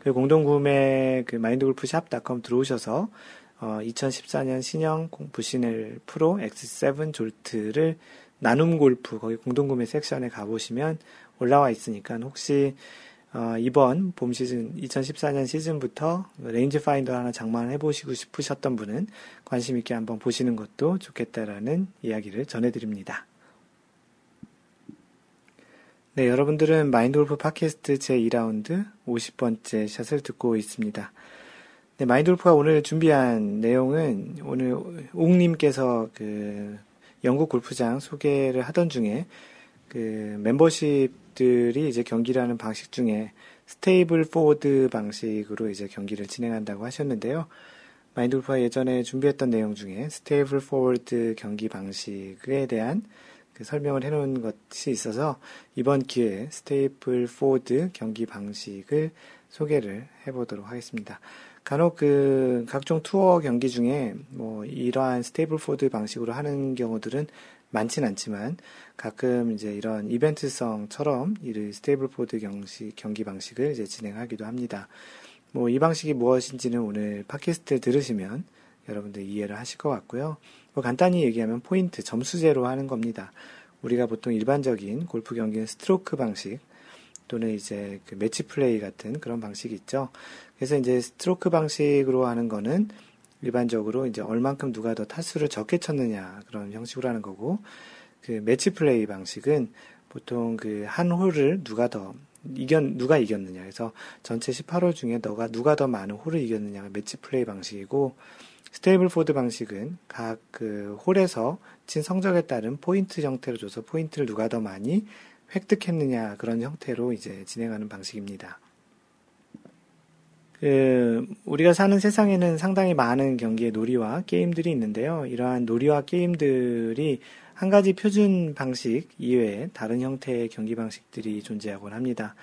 그 공동구매 그 마인드골프샵닷컴 들어오셔서 어, 2014년 신형 부시넬 프로 X7 졸트를 나눔 골프 거기 공동구매 섹션에 가보시면 올라와 있으니까 혹시 어, 이번 봄 시즌 2014년 시즌부터 range finder 하나 장만해 보시고 싶으셨던 분은 관심 있게 한번 보시는 것도 좋겠다라는 이야기를 전해드립니다. 네, 여러분들은 마인드 골프 팟캐스트 제2라운드 50번째 샷을 듣고 있습니다. 네, 마인드 골프가 오늘 준비한 내용은 오늘 옥님께서 그 영국 골프장 소개를 하던 중에 그 멤버십들이 이제 경기를 하는 방식 중에 Stableford 방식으로 이제 경기를 진행한다고 하셨는데요. 마인드 골프가 예전에 준비했던 내용 중에 Stableford 경기 방식에 대한 그 설명을 해놓은 것이 있어서 이번 기회에 Stableford 경기 방식을 소개를 해보도록 하겠습니다. 간혹 그 각종 투어 경기 중에 뭐 이러한 Stableford 방식으로 하는 경우들은 많진 않지만 가끔 이제 이런 이벤트성처럼 이 Stableford 경시, 경기 방식을 이제 진행하기도 합니다. 뭐 이 방식이 무엇인지는 오늘 팟캐스트 들으시면 여러분들 이해를 하실 것 같고요. 뭐 간단히 얘기하면 포인트, 점수제로 하는 겁니다. 우리가 보통 일반적인 골프 경기는 스트로크 방식 또는 이제 그 매치 플레이 같은 그런 방식이 있죠. 그래서 이제 스트로크 방식으로 하는 거는 일반적으로 이제 얼만큼 누가 더 타수를 적게 쳤느냐 그런 형식으로 하는 거고 그 매치 플레이 방식은 보통 그 한 홀을 누가 더 이겼 누가 이겼느냐 그래서 전체 18홀 중에 너가 누가 더 많은 홀을 이겼느냐가 매치 플레이 방식이고 Stableford 방식은 각 그 홀에서 친 성적에 따른 포인트 형태로 줘서 포인트를 누가 더 많이 획득했느냐 그런 형태로 이제 진행하는 방식입니다. 그 우리가 사는 세상에는 상당히 많은 경기의 놀이와 게임들이 있는데요. 이러한 놀이와 게임들이 한 가지 표준 방식 이외에 다른 형태의 경기 방식들이 존재하곤 합니다.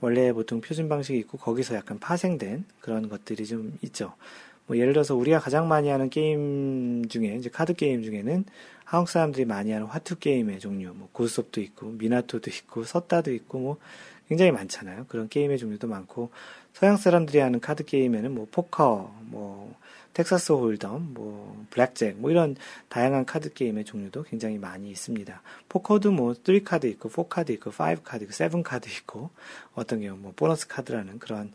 원래 보통 표준 방식이 있고 거기서 약간 파생된 그런 것들이 좀 있죠. 뭐 예를 들어서 우리가 가장 많이 하는 게임 중에 이제 카드 게임 중에는 한국 사람들이 많이 하는 화투 게임의 종류, 뭐 고스톱도 있고 민화투도 있고 섰다도 있고 뭐 굉장히 많잖아요. 그런 게임의 종류도 많고 서양 사람들이 하는 카드 게임에는 뭐 포커, 뭐 텍사스 홀덤, 뭐 블랙잭, 뭐 이런 다양한 카드 게임의 종류도 굉장히 많이 있습니다. 포커도 뭐 3카드 있고 4카드 있고 5카드 있고 7카드 있고 어떤 경우 뭐 보너스 카드라는 그런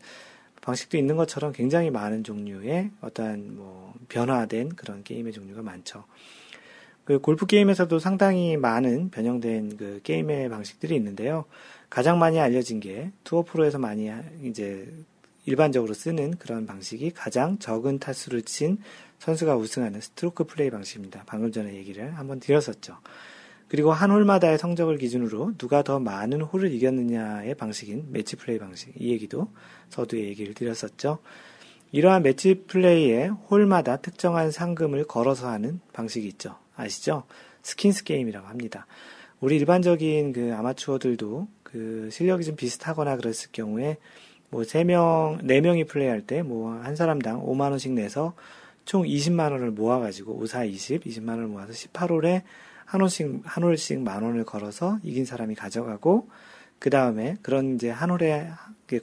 방식도 있는 것처럼 굉장히 많은 종류의 어떠한 뭐 변화된 그런 게임의 종류가 많죠. 그 골프 게임에서도 상당히 많은 변형된 그 게임의 방식들이 있는데요. 가장 많이 알려진 게 투어 프로에서 많이 이제 일반적으로 쓰는 그런 방식이 가장 적은 타수를 친 선수가 우승하는 스트로크 플레이 방식입니다. 방금 전에 얘기를 한번 드렸었죠. 그리고 한 홀마다의 성적을 기준으로 누가 더 많은 홀을 이겼느냐의 방식인 매치 플레이 방식. 이 얘기도 서두에 얘기를 드렸었죠. 이러한 매치 플레이에 홀마다 특정한 상금을 걸어서 하는 방식이 있죠. 아시죠? 스킨스 게임이라고 합니다. 우리 일반적인 그 아마추어들도 그 실력이 좀 비슷하거나 그랬을 경우에 뭐 3명, 4명이 플레이할 때 뭐 한 사람당 5만원씩 내서 총 20만원을 모아가지고 5, 4, 20, 20만원을 모아서 18홀에 한 홀씩, 한 홀씩 만 원을 걸어서 이긴 사람이 가져가고 그 다음에 그런 이제 한 홀에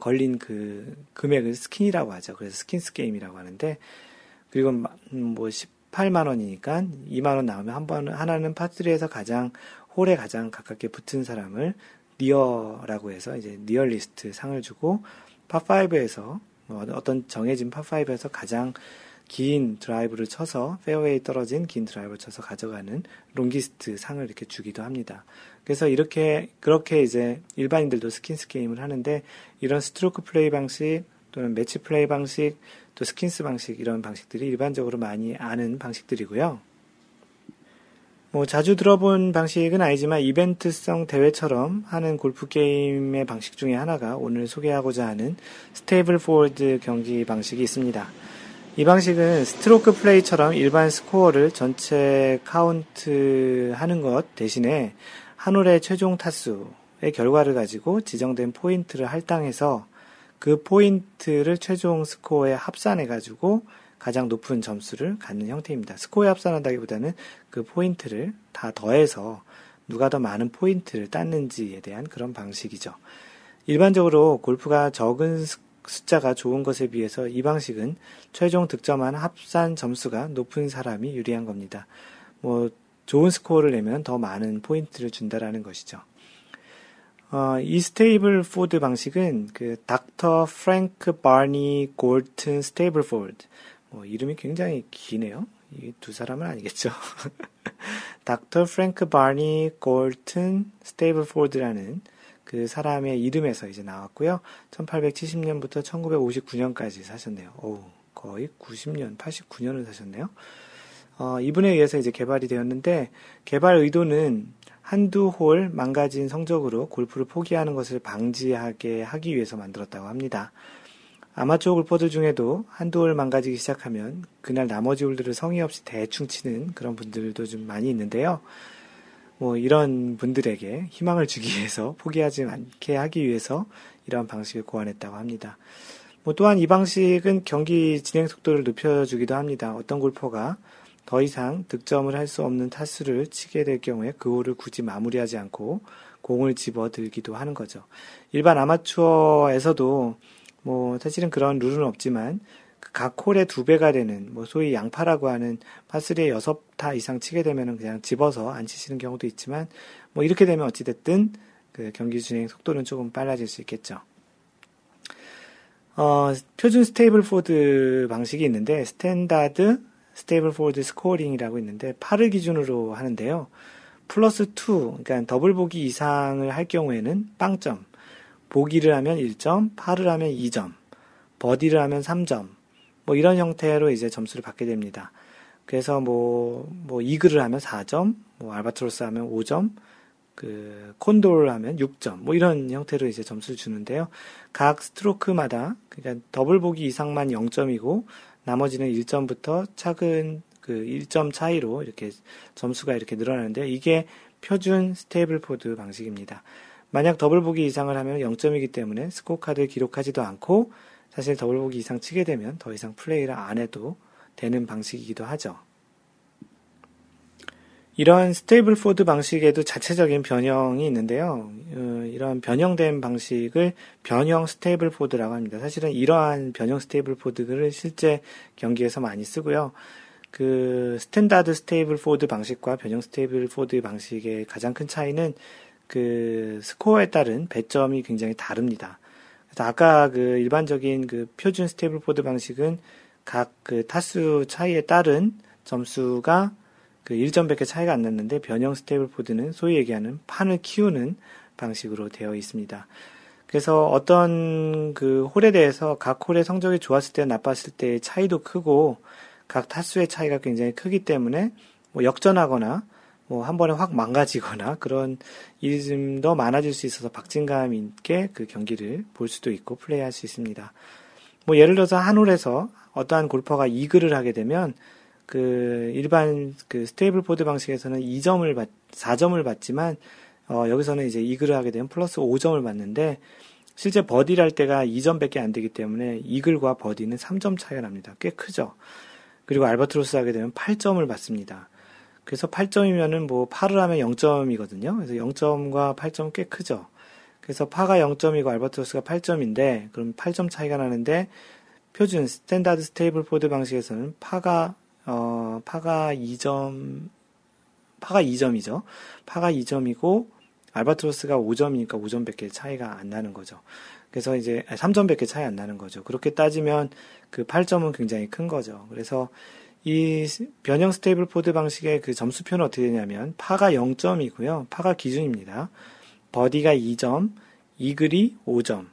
걸린 그 금액을 skin이라고 하죠. 그래서 스킨스 게임이라고 하는데 그리고 뭐 18만 원이니까 2만 원 나오면 한 번 하나는 파3에서 가장 홀에 가장 가깝게 붙은 사람을 near라고 해서 이제 nearest 상을 주고 파5에서 뭐 어떤 정해진 파5에서 가장 긴 드라이브를 쳐서 페어웨이 떨어진 긴 드라이브를 쳐서 가져가는 longest 상을 이렇게 주기도 합니다. 그래서 이렇게 그렇게 이제 일반인들도 스킨스 게임을 하는데 이런 스트로크 플레이 방식 또는 매치 플레이 방식 또 스킨스 방식 이런 방식들이 일반적으로 많이 아는 방식들이고요. 뭐 자주 들어본 방식은 아니지만 이벤트성 대회처럼 하는 골프 게임의 방식 중에 하나가 오늘 소개하고자 하는 Stableford 경기 방식이 있습니다. 이 방식은 스트로크 플레이처럼 일반 스코어를 전체 카운트 하는 것 대신에 한 홀의 최종 타수의 결과를 가지고 지정된 포인트를 할당해서 그 포인트를 최종 스코어에 합산해 가지고 가장 높은 점수를 갖는 형태입니다. 스코어에 합산한다기보다는 그 포인트를 다 더해서 누가 더 많은 포인트를 땄는지에 대한 그런 방식이죠. 일반적으로 골프가 적은 숫자가 좋은 것에 비해서 이 방식은 최종 득점한 합산 점수가 높은 사람이 유리한 겁니다. 뭐 좋은 스코어를 내면 더 많은 포인트를 준다라는 것이죠. 어, 이 Stableford 방식은 그 닥터 Frank Barney Gorton Stableford 뭐 이름이 굉장히 기네요. 이 두 사람은 아니겠죠. (laughs) 닥터 Frank Barney Gorton Stableford라는 그 사람의 이름에서 이제 나왔고요. 1870년부터 1959년까지 사셨네요. 오, 거의 90년, 89년을 사셨네요. 어, 이분에 의해서 이제 개발이 되었는데 개발 의도는 한두 홀 망가진 성적으로 골프를 포기하는 것을 방지하게 하기 위해서 만들었다고 합니다. 아마추어 골퍼들 중에도 한두 홀 망가지기 시작하면 그날 나머지 홀들을 성의 없이 대충 치는 그런 분들도 좀 많이 있는데요. 뭐 이런 분들에게 희망을 주기 위해서 포기하지 않게 하기 위해서 이러한 방식을 고안했다고 합니다. 뭐 또한 이 방식은 경기 진행 속도를 높여주기도 합니다. 어떤 골퍼가 더 이상 득점을 할 수 없는 타수를 치게 될 경우에 그 홀을 굳이 마무리하지 않고 공을 집어 들기도 하는 거죠. 일반 아마추어에서도 뭐 사실은 그런 룰은 없지만 그 각 홀의 두 배가 되는 뭐 소위 양파라고 하는 파스리에 여섯 타 이상 치게 되면은 그냥 집어서 안 치시는 경우도 있지만 뭐 이렇게 되면 어찌 됐든 그 경기 진행 속도는 조금 빨라질 수 있겠죠. 어, 표준 Stableford 방식이 있는데 Standard Stableford Scoring이라고 있는데 8을 기준으로 하는데요. 플러스 2, 그러니까 더블 보기 이상을 할 경우에는 빵점, 보기를 하면 1점, 파를 하면 2점, 버디를 하면 3점, 뭐 이런 형태로 이제 점수를 받게 됩니다. 그래서 뭐, 뭐, 이글을 하면 4점, 뭐, 알바트로스 하면 5점, 그, 콘도를 하면 6점, 뭐 이런 형태로 이제 점수를 주는데요. 각 스트로크마다, 그러니까 더블 보기 이상만 0점이고, 나머지는 1점부터 작은 그 1점 차이로 이렇게 점수가 이렇게 늘어나는데, 이게 표준 Stableford 방식입니다. 만약 더블 보기 이상을 하면 0점이기 때문에 스코어 카드를 기록하지도 않고 사실 더블 보기 이상 치게 되면 더 이상 플레이를 안 해도 되는 방식이기도 하죠. 이러한 Stableford 방식에도 자체적인 변형이 있는데요. 어, 이러한 변형된 방식을 변형 Stableford라고 합니다. 사실은 이러한 변형 Stableford를 실제 경기에서 많이 쓰고요. 그 standard Stableford 방식과 변형 Stableford 방식의 가장 큰 차이는 그 스코어에 따른 배점이 굉장히 다릅니다. 아까 그 일반적인 그 표준 Stableford 방식은 각 그 타수 차이에 따른 점수가 그 1점밖에 차이가 안 났는데 변형 Stableford는 소위 얘기하는 판을 키우는 방식으로 되어 있습니다. 그래서 어떤 그 홀에 대해서 각 홀의 성적이 좋았을 때 나빴을 때의 차이도 크고 각 타수의 차이가 굉장히 크기 때문에 뭐 역전하거나 뭐 한 번에 확 망가지거나 그런 일이 좀 더 많아질 수 있어서 박진감 있게 그 경기를 볼 수도 있고 플레이할 수 있습니다. 뭐 예를 들어서 한 홀에서 어떠한 골퍼가 이글을 하게 되면 그 일반 그 Stableford 방식에서는 2점을 받, 4점을 받지만 어 여기서는 이제 이글을 하게 되면 플러스 5점을 받는데 실제 버디를 할 때가 2점밖에 안 되기 때문에 이글과 버디는 3점 차이가 납니다. 꽤 크죠. 그리고 알바트로스 하게 되면 8점을 받습니다. 그래서 8점이면은 뭐 파를 하면 0점이거든요. 그래서 0점과 8점 꽤 크죠. 그래서 파가 0점이고 알바트로스가 8점인데 그럼 8점 차이가 나는데 표준 standard Stableford 방식에서는 파가 어 파가 2점 파가 2점이죠. 파가 2점이고 알바트로스가 5점이니까 5점밖에 차이가 안 나는 거죠. 그래서 이제 3점밖에 차이 안 나는 거죠. 그렇게 따지면 그 8점은 굉장히 큰 거죠. 그래서 이 변형 Stableford 방식의 그 점수표는 어떻게 되냐면 파가 0점이고요. 파가 기준입니다. 버디가 2점, 이글이 5점,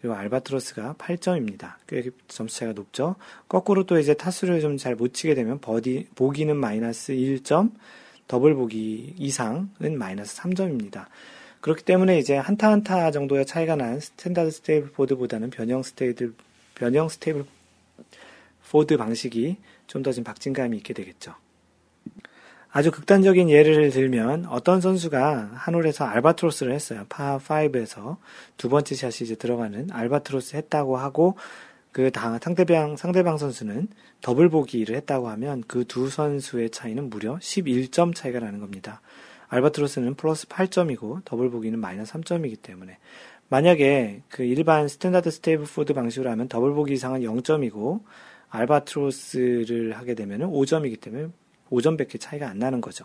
그리고 알바트로스가 8점입니다. 꽤 점수 차이가 높죠. 거꾸로 또 이제 타수를 좀 잘 못 치게 되면 버디 보기는 마이너스 1점, 더블 보기 이상은 마이너스 3점입니다. 그렇기 때문에 이제 한타 한타 정도의 차이가 난 standard Stableford보다는 변형 Stable 변형 Stableford 방식이 좀 더 좀 박진감이 있게 되겠죠. 아주 극단적인 예를 들면 어떤 선수가 한 홀에서 알바트로스를 했어요. 파5에서 두 번째 샷이 이제 들어가는 알바트로스 했다고 하고 그 상대방 상대방 선수는 더블 보기를 했다고 하면 그 두 선수의 차이는 무려 11점 차이가 나는 겁니다. 알바트로스는 플러스 8점이고 더블 보기는 마이너스 3점이기 때문에 만약에 그 일반 standard Stableford 방식으로 하면 더블 보기 이상은 0점이고 알바트로스를 하게 되면 5점이기 때문에 5점밖에 차이가 안 나는 거죠.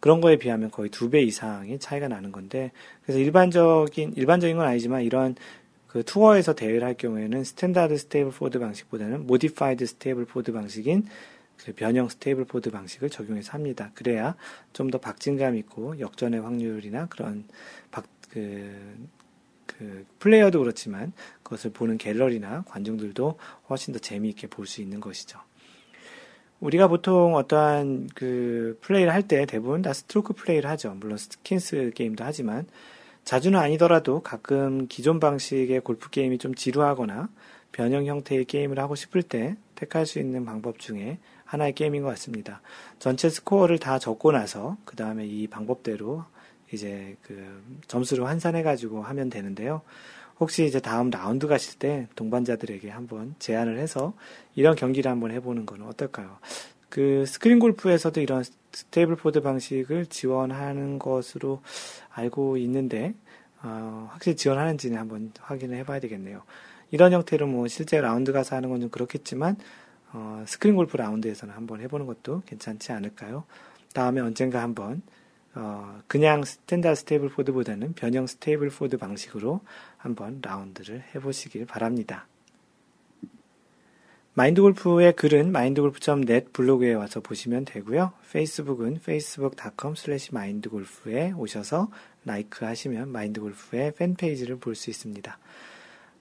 그런 거에 비하면 거의 두 배 이상의 차이가 나는 건데 그래서 일반적인 일반적인 건 아니지만 이런 그 투어에서 대회를 할 경우에는 standard Stableford 방식보다는 modified Stableford 방식인 그 변형 Stableford 방식을 적용해서 합니다. 그래야 좀 더 박진감 있고 역전의 확률이나 그런 박, 그, 그그 플레이어도 그렇지만 그것을 보는 갤러리나 관중들도 훨씬 더 재미있게 볼 수 있는 것이죠. 우리가 보통 어떠한 그 플레이를 할 때 대부분 다 스트로크 플레이를 하죠. 물론 스킨스 게임도 하지만 자주는 아니더라도 가끔 기존 방식의 골프 게임이 좀 지루하거나 변형 형태의 게임을 하고 싶을 때 택할 수 있는 방법 중에 하나의 게임인 것 같습니다. 전체 스코어를 다 적고 나서 그 다음에 이 방법대로 이제 그 점수를 환산해 가지고 하면 되는데요. 혹시 이제 다음 라운드 가실 때 동반자들에게 한번 제안을 해서 이런 경기를 한번 해보는 건 어떨까요? 그 스크린 골프에서도 이런 Stableford 방식을 지원하는 것으로 알고 있는데 어, 확실히 지원하는지는 한번 확인을 해봐야 되겠네요. 이런 형태로 뭐 실제 라운드 가서 하는 건 좀 그렇겠지만 어, 스크린 골프 라운드에서는 한번 해보는 것도 괜찮지 않을까요? 다음에 언젠가 한번 어, 그냥 standard Stableford보다는 변형 Stableford 방식으로 한번 라운드를 해보시길 바랍니다. 마인드골프의 글은 마인드골프.net 블로그에 와서 보시면 되고요. 페이스북은 facebook.com slash mindgolf에 오셔서 라이크 하시면 마인드골프의 팬페이지를 볼 수 있습니다.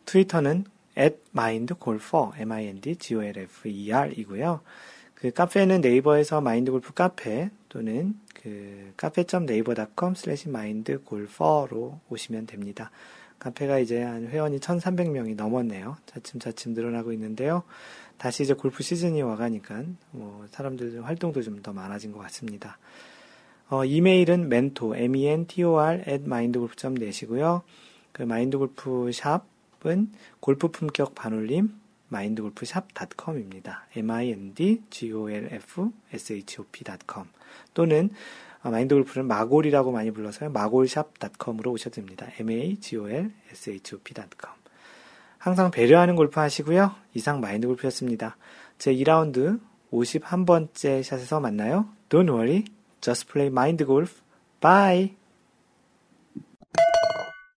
트위터는 mindgolfer, m-i-n-d-g-o-l-f-e-r 이고요. 그 카페는 네이버에서 마인드골프 카페 또는 그 카페.네이버.com slash mindgolfer로 오시면 됩니다. 카페가 이제 한 회원이 1,300명이 넘었네요. 차츰차츰 늘어나고 있는데요. 다시 이제 골프 시즌이 와가니까 뭐 사람들 활동도 좀 더 많아진 것 같습니다. 어, 이메일은 mentor, m-e-n-t-o-r at mindgolf.net이고요. 그 마인드골프 샵은 골프 품격 반올림 mindgolfshop.com입니다. m-i-n-d-g-o-l-f-s-h-o-p.com 또는 마인드 골프는 마골이라고 많이 불러서요. 마골샵.com으로 오셔도 됩니다. m-a-g-o-l-s-h-o-p.com. 항상 배려하는 골프 하시고요. 이상 마인드 골프였습니다. 제 2라운드 51번째 샷에서 만나요. Don't worry, just play mind golf. Bye!